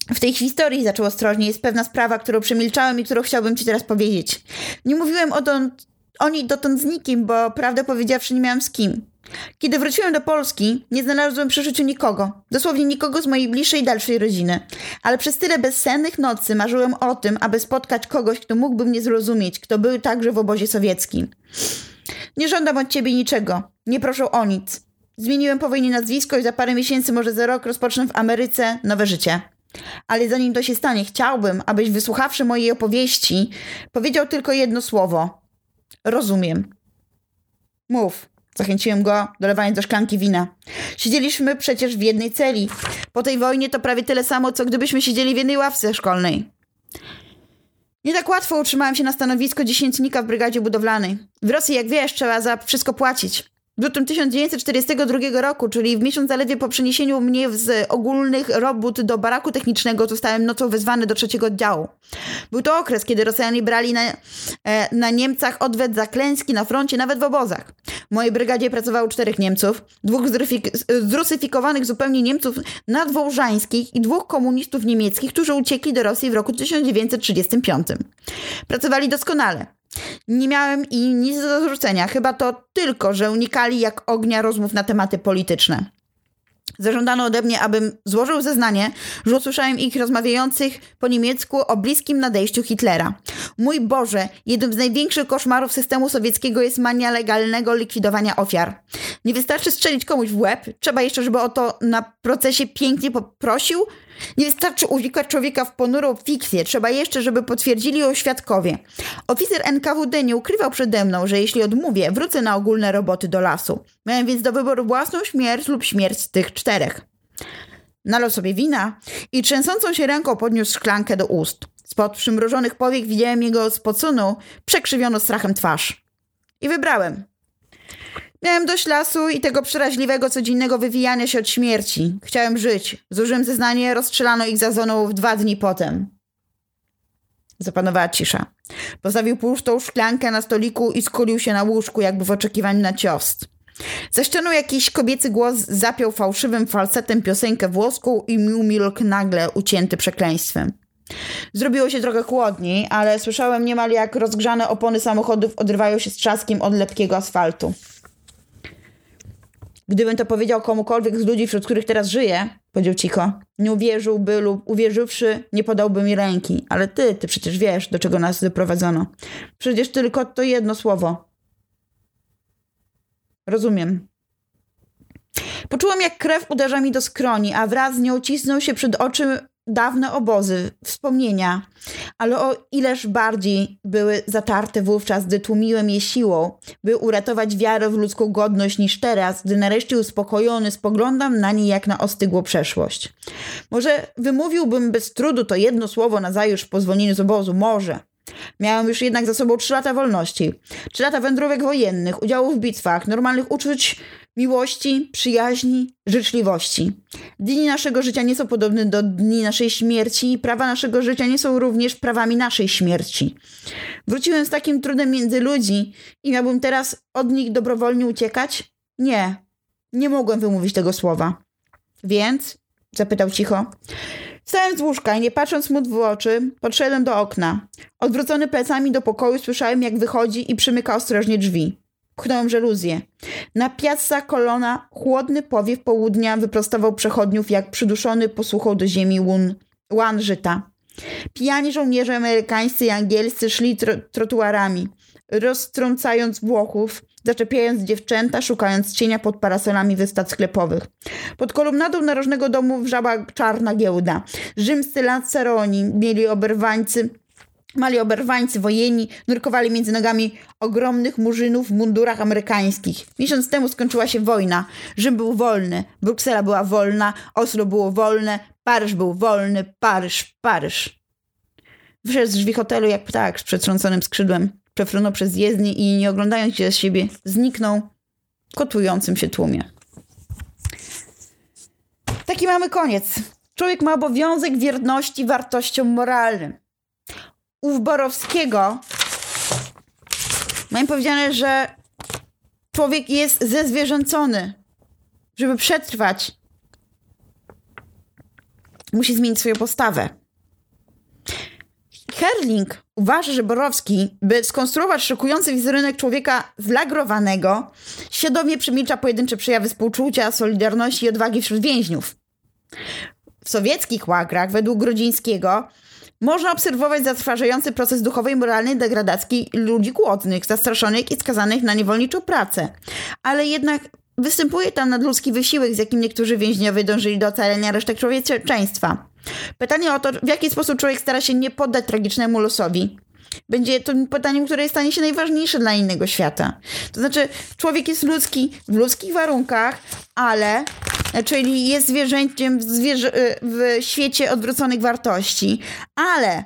S1: W tej historii, zaczął ostrożnie, jest pewna sprawa, którą przemilczałem i którą chciałbym ci teraz powiedzieć. Nie mówiłem o, dotąd, o niej dotąd z nikim, bo prawdę powiedziawszy nie miałem z kim. Kiedy wróciłem do Polski, nie znalazłem przy życiu nikogo, dosłownie nikogo z mojej bliższej i dalszej rodziny. Ale przez tyle bezsennych nocy marzyłem o tym, aby spotkać kogoś, kto mógłby mnie zrozumieć, kto był także w obozie sowieckim. Nie żądam od ciebie niczego, nie proszę o nic. Zmieniłem po wojnie nazwisko i za parę miesięcy, może za rok, rozpocznę w Ameryce nowe życie. Ale zanim to się stanie, chciałbym, abyś wysłuchawszy mojej opowieści, powiedział tylko jedno słowo. Rozumiem. Mów. Zachęciłem go, dolewając do szklanki wina. Siedzieliśmy przecież w jednej celi. Po tej wojnie to prawie tyle samo, co gdybyśmy siedzieli w jednej ławce szkolnej. Nie tak łatwo utrzymałem się na stanowisko dziesiętnika w brygadzie budowlanej. W Rosji, jak wiesz, trzeba za wszystko płacić. W lutym 1942 roku, czyli w miesiąc zaledwie po przeniesieniu mnie z ogólnych robót do baraku technicznego, zostałem nocą wezwany do trzeciego oddziału. Był to okres, kiedy Rosjanie brali na, e, na Niemcach odwet za klęski na froncie, nawet w obozach. W mojej brygadzie pracowało czterech Niemców, dwóch zrusyfikowanych zupełnie Niemców nadwołżańskich i dwóch komunistów niemieckich, którzy uciekli do Rosji w roku 1935. Pracowali doskonale. Nie miałem i nic do zarzucenia, chyba to tylko, że unikali jak ognia rozmów na tematy polityczne. Zażądano ode mnie, abym złożył zeznanie, że usłyszałem ich rozmawiających po niemiecku o bliskim nadejściu Hitlera. Mój Boże, jednym z największych koszmarów systemu sowieckiego jest mania legalnego likwidowania ofiar. Nie wystarczy strzelić komuś w łeb, trzeba jeszcze, żeby o to na procesie pięknie poprosił, nie wystarczy uwikłać człowieka w ponurą fikcję, trzeba jeszcze, żeby potwierdzili ją świadkowie. Oficer NKWD nie ukrywał przede mną, że jeśli odmówię, wrócę na ogólne roboty do lasu. Miałem więc do wyboru własną śmierć lub śmierć tych czterech. Nalał sobie wina i trzęsącą się ręką podniósł szklankę do ust. Spod przymrożonych powiek widziałem jego spoconą, przekrzywiono strachem twarz. I wybrałem. Miałem dość lasu i tego przeraźliwego codziennego wywijania się od śmierci. Chciałem żyć. Zużyłem zeznanie, rozstrzelano ich za zoną w dwa dni potem. Zapanowała cisza. Postawił pustą szklankę na stoliku i skulił się na łóżku, jakby w oczekiwaniu na cios. Za ścianą jakiś kobiecy głos zapiął fałszywym falsetem piosenkę włoską i umilkł nagle, ucięty przekleństwem. Zrobiło się trochę chłodniej, ale słyszałem niemal jak rozgrzane opony samochodów odrywają się z trzaskiem od lepkiego asfaltu. Gdybym to powiedział komukolwiek z ludzi, wśród których teraz żyję, powiedział cicho, nie uwierzyłby lub uwierzywszy, nie podałby mi ręki. Ale ty, ty przecież wiesz, do czego nas doprowadzono. Przecież tylko to jedno słowo. Rozumiem. Poczułam, jak krew uderza mi do skroni, a wraz z nią cisnął się przed oczy dawne obozy, wspomnienia, ale o ileż bardziej były zatarte wówczas, gdy tłumiłem je siłą, by uratować wiarę w ludzką godność niż teraz, gdy nareszcie uspokojony spoglądam na nie jak na ostygłą przeszłość. Może wymówiłbym bez trudu to jedno słowo na zajutrz w pozwoleniu z obozu, może. Miałem już jednak za sobą trzy lata wolności, trzy lata wędrówek wojennych, udziału w bitwach, normalnych uczuć miłości, przyjaźni, życzliwości. Dni naszego życia nie są podobne do dni naszej śmierci i prawa naszego życia nie są również prawami naszej śmierci. Wróciłem z takim trudem między ludzi i miałbym teraz od nich dobrowolnie uciekać? Nie, nie mogłem wymówić tego słowa. Więc, zapytał cicho, Wstałem z łóżka i nie patrząc mu w oczy, podszedłem do okna. Odwrócony plecami do pokoju słyszałem, jak wychodzi i przymyka ostrożnie drzwi. Pchnąłem żeluzję. Na piazza kolona chłodny powiew południa wyprostował przechodniów jak przyduszony posłuchał do ziemi łun, łan żyta. Pijani żołnierze amerykańscy i angielscy szli tro trotuarami, roztrącając Włochów, zaczepiając dziewczęta, szukając cienia pod parasolami wystad sklepowych. Pod kolumnadą narożnego domu wrzała czarna giełda. Rzymscy lanceroni mieli oberwańcy Mali oberwańcy wojenni nurkowali między nogami ogromnych murzynów w mundurach amerykańskich. Miesiąc temu skończyła się wojna. Rzym był wolny, Bruksela była wolna, Oslo było wolne, Paryż był wolny, Paryż, Paryż. Wyszedł z drzwi hotelu jak ptak z przetrąconym skrzydłem. Przefrunął przez jezdnię i nie oglądając się z siebie, zniknął w kotującym się tłumie. Taki mamy koniec. Człowiek ma obowiązek wierności wartościom moralnym u Borowskiego mam powiedziane, że człowiek jest zezwierzęcony. Żeby przetrwać, musi zmienić swoją postawę. Herling uważa, że Borowski, by skonstruować szokujący wizerunek człowieka zlagrowanego, świadomie przemilcza pojedyncze przejawy współczucia, solidarności i odwagi wśród więźniów. W sowieckich łagrach, według Grodzińskiego, można obserwować zatrważający proces duchowej i moralnej degradacji ludzi głodnych, zastraszonych i skazanych na niewolniczą pracę. Ale jednak występuje tam nadludzki wysiłek, z jakim niektórzy więźniowie dążyli do ocalenia resztek człowieczeństwa. Pytanie o to, w jaki sposób człowiek stara się nie poddać tragicznemu losowi, będzie to pytaniem, które stanie się najważniejsze dla innego świata. To znaczy, człowiek jest ludzki w ludzkich warunkach, ale czyli jest zwierzęciem w, zwierzę, w świecie odwróconych wartości, ale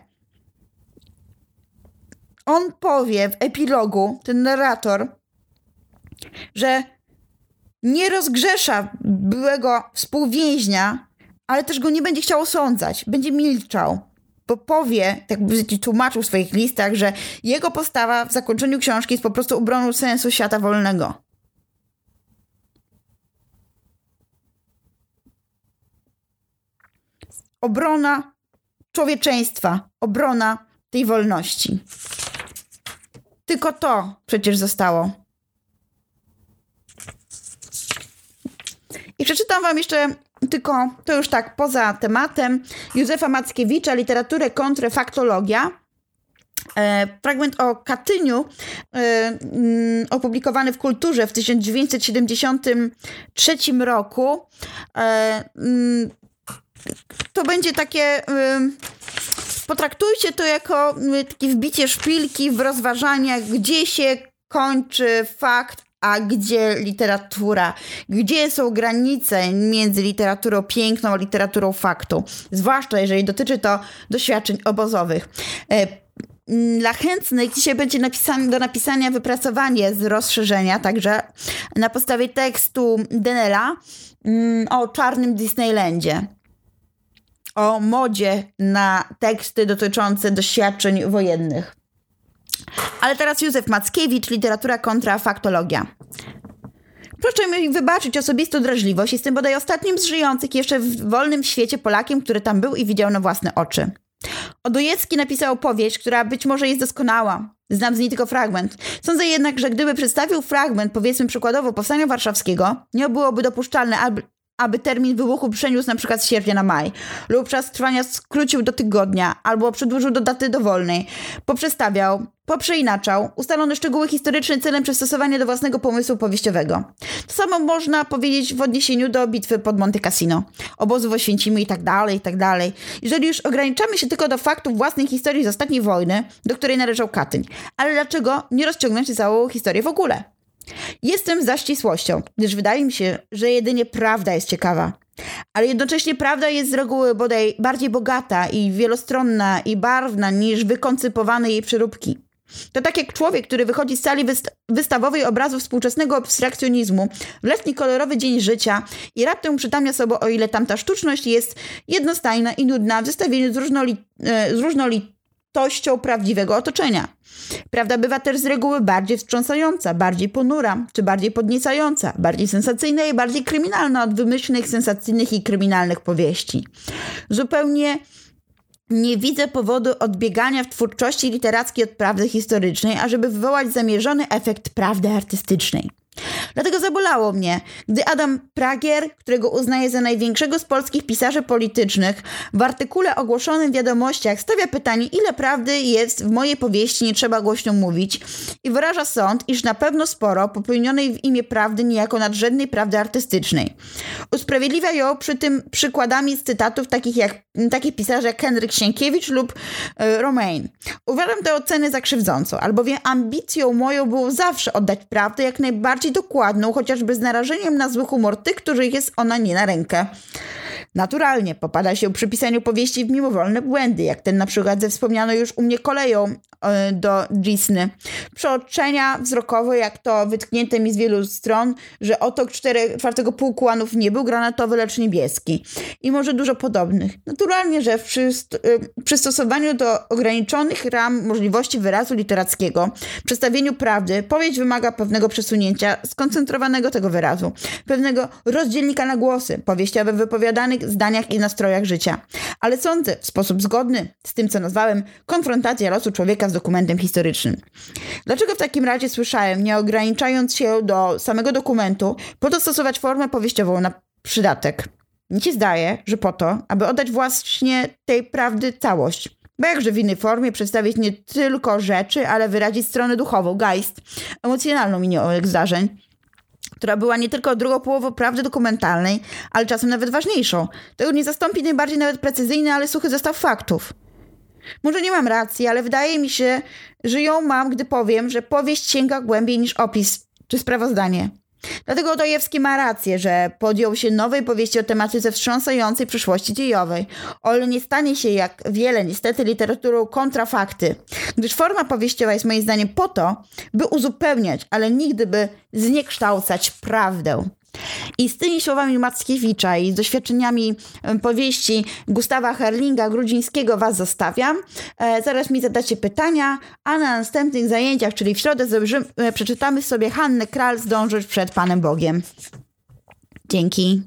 S1: on powie w epilogu, ten narrator, że nie rozgrzesza byłego współwięźnia, ale też go nie będzie chciał osądzać, będzie milczał. Powie, tak by tłumaczył w swoich listach, że jego postawa w zakończeniu książki jest po prostu obroną sensu świata wolnego. obrona człowieczeństwa, obrona tej wolności. Tylko to przecież zostało. I przeczytam wam jeszcze tylko, to już tak poza tematem, Józefa Mackiewicza, literaturę kontrfaktologia. E, fragment o Katyniu, e, mm, opublikowany w Kulturze w 1973 roku. E, mm, to będzie takie. Potraktujcie to jako takie wbicie szpilki w rozważania, gdzie się kończy fakt, a gdzie literatura, gdzie są granice między literaturą piękną a literaturą faktu, zwłaszcza jeżeli dotyczy to doświadczeń obozowych. E, dla chętnych dzisiaj będzie napisane, do napisania wypracowanie z rozszerzenia, także na podstawie tekstu Denela o czarnym Disneylandzie o modzie na teksty dotyczące doświadczeń wojennych. Ale teraz Józef Mackiewicz, literatura kontra faktologia. Proszę mi wybaczyć osobistą drażliwość. Jestem bodaj ostatnim z żyjących jeszcze w wolnym świecie Polakiem, który tam był i widział na własne oczy. Odojecki napisał opowieść, która być może jest doskonała. Znam z niej tylko fragment. Sądzę jednak, że gdyby przedstawił fragment, powiedzmy przykładowo Powstania Warszawskiego, nie byłoby dopuszczalne, aby termin wybuchu przeniósł na przykład z sierpnia na maj, lub czas trwania skrócił do tygodnia, albo przedłużył do daty dowolnej, poprzestawiał, poprzeinaczał ustalone szczegóły historyczne celem przystosowania do własnego pomysłu powieściowego. To samo można powiedzieć w odniesieniu do bitwy pod Monte Cassino, obozu w Oświęcimiu i tak dalej, i tak. Jeżeli już ograniczamy się tylko do faktów własnej historii z ostatniej wojny, do której należał Katyń, ale dlaczego nie rozciągnąć całą historię w ogóle? Jestem za ścisłością, gdyż wydaje mi się, że jedynie prawda jest ciekawa. Ale jednocześnie prawda jest z reguły bodaj bardziej bogata i wielostronna i barwna niż wykoncypowane jej przeróbki. To tak jak człowiek, który wychodzi z sali wyst wystawowej obrazu współczesnego abstrakcjonizmu w letni kolorowy dzień życia i raptem przytamnia sobie, o ile tamta sztuczność jest jednostajna i nudna w zestawieniu z, różnoli e, z różnorodnością prawdziwego otoczenia. Prawda bywa też z reguły bardziej wstrząsająca, bardziej ponura, czy bardziej podniecająca, bardziej sensacyjna i bardziej kryminalna od wymyślnych, sensacyjnych i kryminalnych powieści. Zupełnie nie widzę powodu odbiegania w twórczości literackiej od prawdy historycznej, ażeby wywołać zamierzony efekt prawdy artystycznej. Dlatego zabolało mnie, gdy Adam Pragier, którego uznaję za największego z polskich pisarzy politycznych, w artykule ogłoszonym w wiadomościach stawia pytanie, ile prawdy jest w mojej powieści, nie trzeba głośno mówić, i wyraża sąd, iż na pewno sporo popełnionej w imię prawdy niejako nadrzędnej prawdy artystycznej. Usprawiedliwia ją przy tym przykładami z cytatów takich jak takich pisarzy jak Henryk Sienkiewicz lub y, Romain. Uważam tę ocenę za krzywdzącą, albowiem ambicją moją było zawsze oddać prawdę jak najbardziej dokładną, chociażby z narażeniem na zły humor tych, których jest ona nie na rękę. Naturalnie popada się przy pisaniu powieści w mimowolne błędy, jak ten na przykład ze wspomnianą już u mnie koleją e, do Disney. Przeoczenia wzrokowe, jak to wytknięte mi z wielu stron, że otok czwartego pułku nie był granatowy, lecz niebieski. I może dużo podobnych. Naturalnie, że w przyst e, przystosowaniu do ograniczonych ram możliwości wyrazu literackiego, przedstawieniu prawdy, powieść wymaga pewnego przesunięcia skoncentrowanego tego wyrazu, pewnego rozdzielnika na głosy, powieściowe wypowiadanych zdaniach i nastrojach życia. Ale sądzę w sposób zgodny z tym, co nazwałem konfrontacja losu człowieka z dokumentem historycznym. Dlaczego w takim razie słyszałem, nie ograniczając się do samego dokumentu, po to stosować formę powieściową na przydatek? Mi się zdaje, że po to, aby oddać właśnie tej prawdy całość. Bo jakże w innej formie przedstawić nie tylko rzeczy, ale wyrazić stronę duchową, geist, emocjonalną minionych zdarzeń która była nie tylko drugą połową prawdy dokumentalnej, ale czasem nawet ważniejszą. Tego nie zastąpi najbardziej nawet precyzyjny, ale suchy zestaw faktów. Może nie mam racji, ale wydaje mi się, że ją mam, gdy powiem, że powieść sięga głębiej niż opis czy sprawozdanie. Dlatego Odojewski ma rację, że podjął się nowej powieści o tematyce wstrząsającej przyszłości dziejowej, ale nie stanie się jak wiele niestety literaturą kontrafakty, gdyż forma powieściowa jest moim zdaniem po to, by uzupełniać, ale nigdy by zniekształcać prawdę. I z tymi słowami Mackiewicza i doświadczeniami powieści Gustawa Herlinga Grudzińskiego Was zostawiam. E, zaraz mi zadacie pytania, a na następnych zajęciach, czyli w środę, e, przeczytamy sobie Hannę Kral zdążyć przed Panem Bogiem. Dzięki.